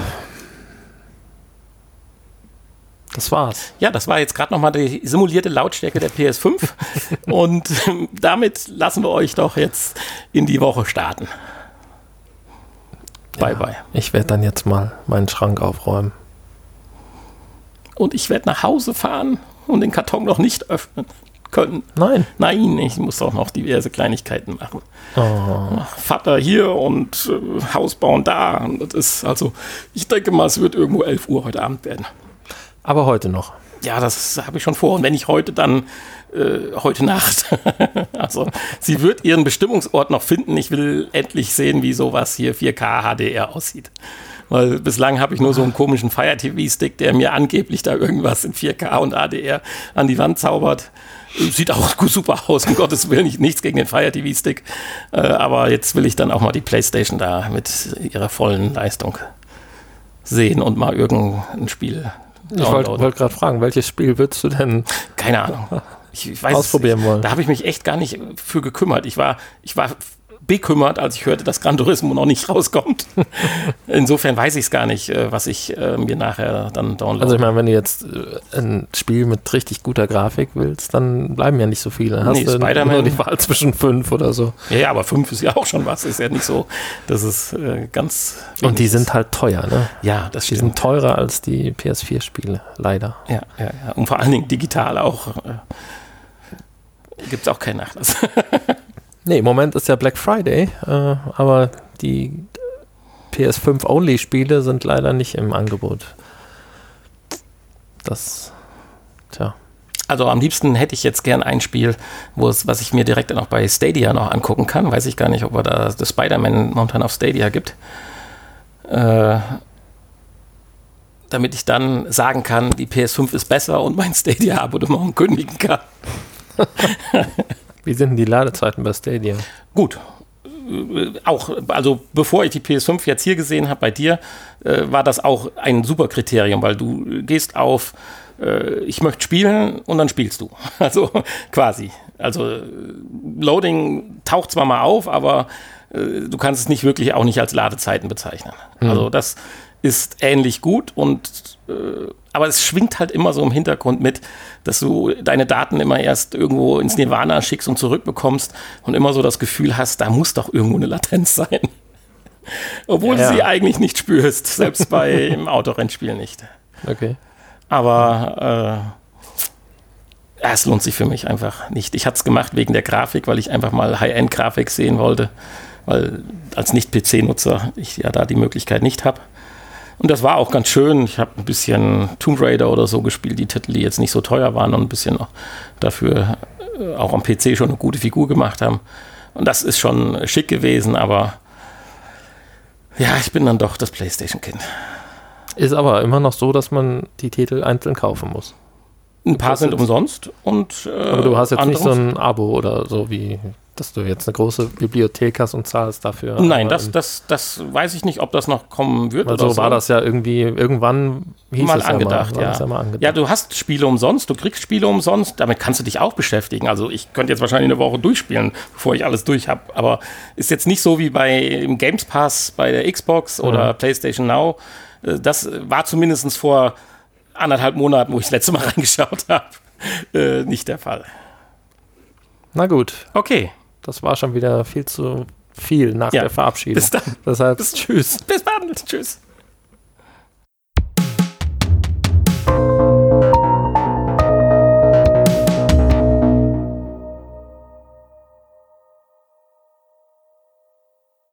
Das war's. Ja, das war jetzt gerade nochmal die simulierte Lautstärke der PS5. Und damit lassen wir euch doch jetzt in die Woche starten. Bye, ja, bye. Ich werde dann jetzt mal meinen Schrank aufräumen. Und ich werde nach Hause fahren und den Karton noch nicht öffnen können. Nein. Nein, ich muss auch noch diverse Kleinigkeiten machen. Oh. Vater hier und äh, Haus bauen da. Und das ist also, ich denke mal, es wird irgendwo 11 Uhr heute Abend werden. Aber heute noch. Ja, das habe ich schon vor. Und wenn nicht heute, dann äh, heute Nacht. also sie wird ihren Bestimmungsort noch finden. Ich will endlich sehen, wie sowas hier 4K HDR aussieht. Weil bislang habe ich nur so einen komischen Fire TV-Stick, der mir angeblich da irgendwas in 4K und HDR an die Wand zaubert. Sieht auch super aus, um Gottes Willen, nicht, nichts gegen den Fire TV Stick. Äh, aber jetzt will ich dann auch mal die PlayStation da mit ihrer vollen Leistung sehen und mal irgendein Spiel. Ich wollte wollt gerade fragen, welches Spiel würdest du denn? Keine Ahnung. Ich, ich weiß, ausprobieren wollen. Da habe ich mich echt gar nicht für gekümmert. Ich war, ich war bekümmert, als ich hörte, dass Gran Turismo noch nicht rauskommt. Insofern weiß ich es gar nicht, äh, was ich äh, mir nachher dann downloade. Also ich meine, wenn du jetzt äh, ein Spiel mit richtig guter Grafik willst, dann bleiben ja nicht so viele. Hast nee, du nur die Wahl zwischen fünf oder so. Ja, ja, aber fünf ist ja auch schon was. Ist ja nicht so, dass es äh, ganz. Und die sind halt teuer, ne? Ja, das stimmt. Die sind teurer als die PS4-Spiele, leider. Ja, ja, ja. Und vor allen Dingen digital auch. Äh, Gibt es auch keinen Nachlass. Nee, im Moment ist ja Black Friday, äh, aber die PS5-Only-Spiele sind leider nicht im Angebot. Das, tja. Also am liebsten hätte ich jetzt gern ein Spiel, wo es, was ich mir direkt noch bei Stadia noch angucken kann. Weiß ich gar nicht, ob er da das Spider-Man momentan auf Stadia gibt. Äh, damit ich dann sagen kann, die PS5 ist besser und mein Stadia-Abonnement kündigen kann. Wie sind denn die Ladezeiten bei Stadia? Gut. Äh, auch, also bevor ich die PS5 jetzt hier gesehen habe bei dir, äh, war das auch ein super Kriterium, weil du gehst auf, äh, ich möchte spielen und dann spielst du. Also quasi. Also Loading taucht zwar mal auf, aber äh, du kannst es nicht wirklich auch nicht als Ladezeiten bezeichnen. Mhm. Also das ist ähnlich gut und äh, aber es schwingt halt immer so im Hintergrund mit, dass du deine Daten immer erst irgendwo ins Nirvana schickst und zurückbekommst und immer so das Gefühl hast, da muss doch irgendwo eine Latenz sein. Obwohl ja, ja. du sie eigentlich nicht spürst, selbst bei im Autorennspiel nicht. Okay. Aber äh, es lohnt sich für mich einfach nicht. Ich hatte es gemacht wegen der Grafik, weil ich einfach mal High-End-Grafik sehen wollte, weil als Nicht-PC-Nutzer ich ja da die Möglichkeit nicht habe. Und das war auch ganz schön. Ich habe ein bisschen Tomb Raider oder so gespielt, die Titel, die jetzt nicht so teuer waren und ein bisschen dafür äh, auch am PC schon eine gute Figur gemacht haben. Und das ist schon schick gewesen, aber Ja, ich bin dann doch das PlayStation-Kind. Ist aber immer noch so, dass man die Titel einzeln kaufen muss. Ein paar sind umsonst und äh, Aber du hast jetzt nicht so ein Abo oder so wie, dass du jetzt eine große Bibliothek hast und zahlst dafür. Nein, das, das, das weiß ich nicht, ob das noch kommen wird. Oder so war das ja irgendwie, irgendwann hieß mal es angedacht, ja. Mal, ja. mal angedacht. Ja, du hast Spiele umsonst, du kriegst Spiele umsonst, damit kannst du dich auch beschäftigen. Also ich könnte jetzt wahrscheinlich eine Woche durchspielen, bevor ich alles durch habe. Aber ist jetzt nicht so wie bei im Games Pass bei der Xbox oder PlayStation Now. Äh, Das war zumindest vor anderthalb Monaten, wo ich das letzte Mal reingeschaut habe, äh, nicht der Fall. Na gut, Okay, das war schon wieder viel zu viel nach Ja. der Verabschiedung. bis dann. Deshalb, tschüss. Bis dann. Tschüss.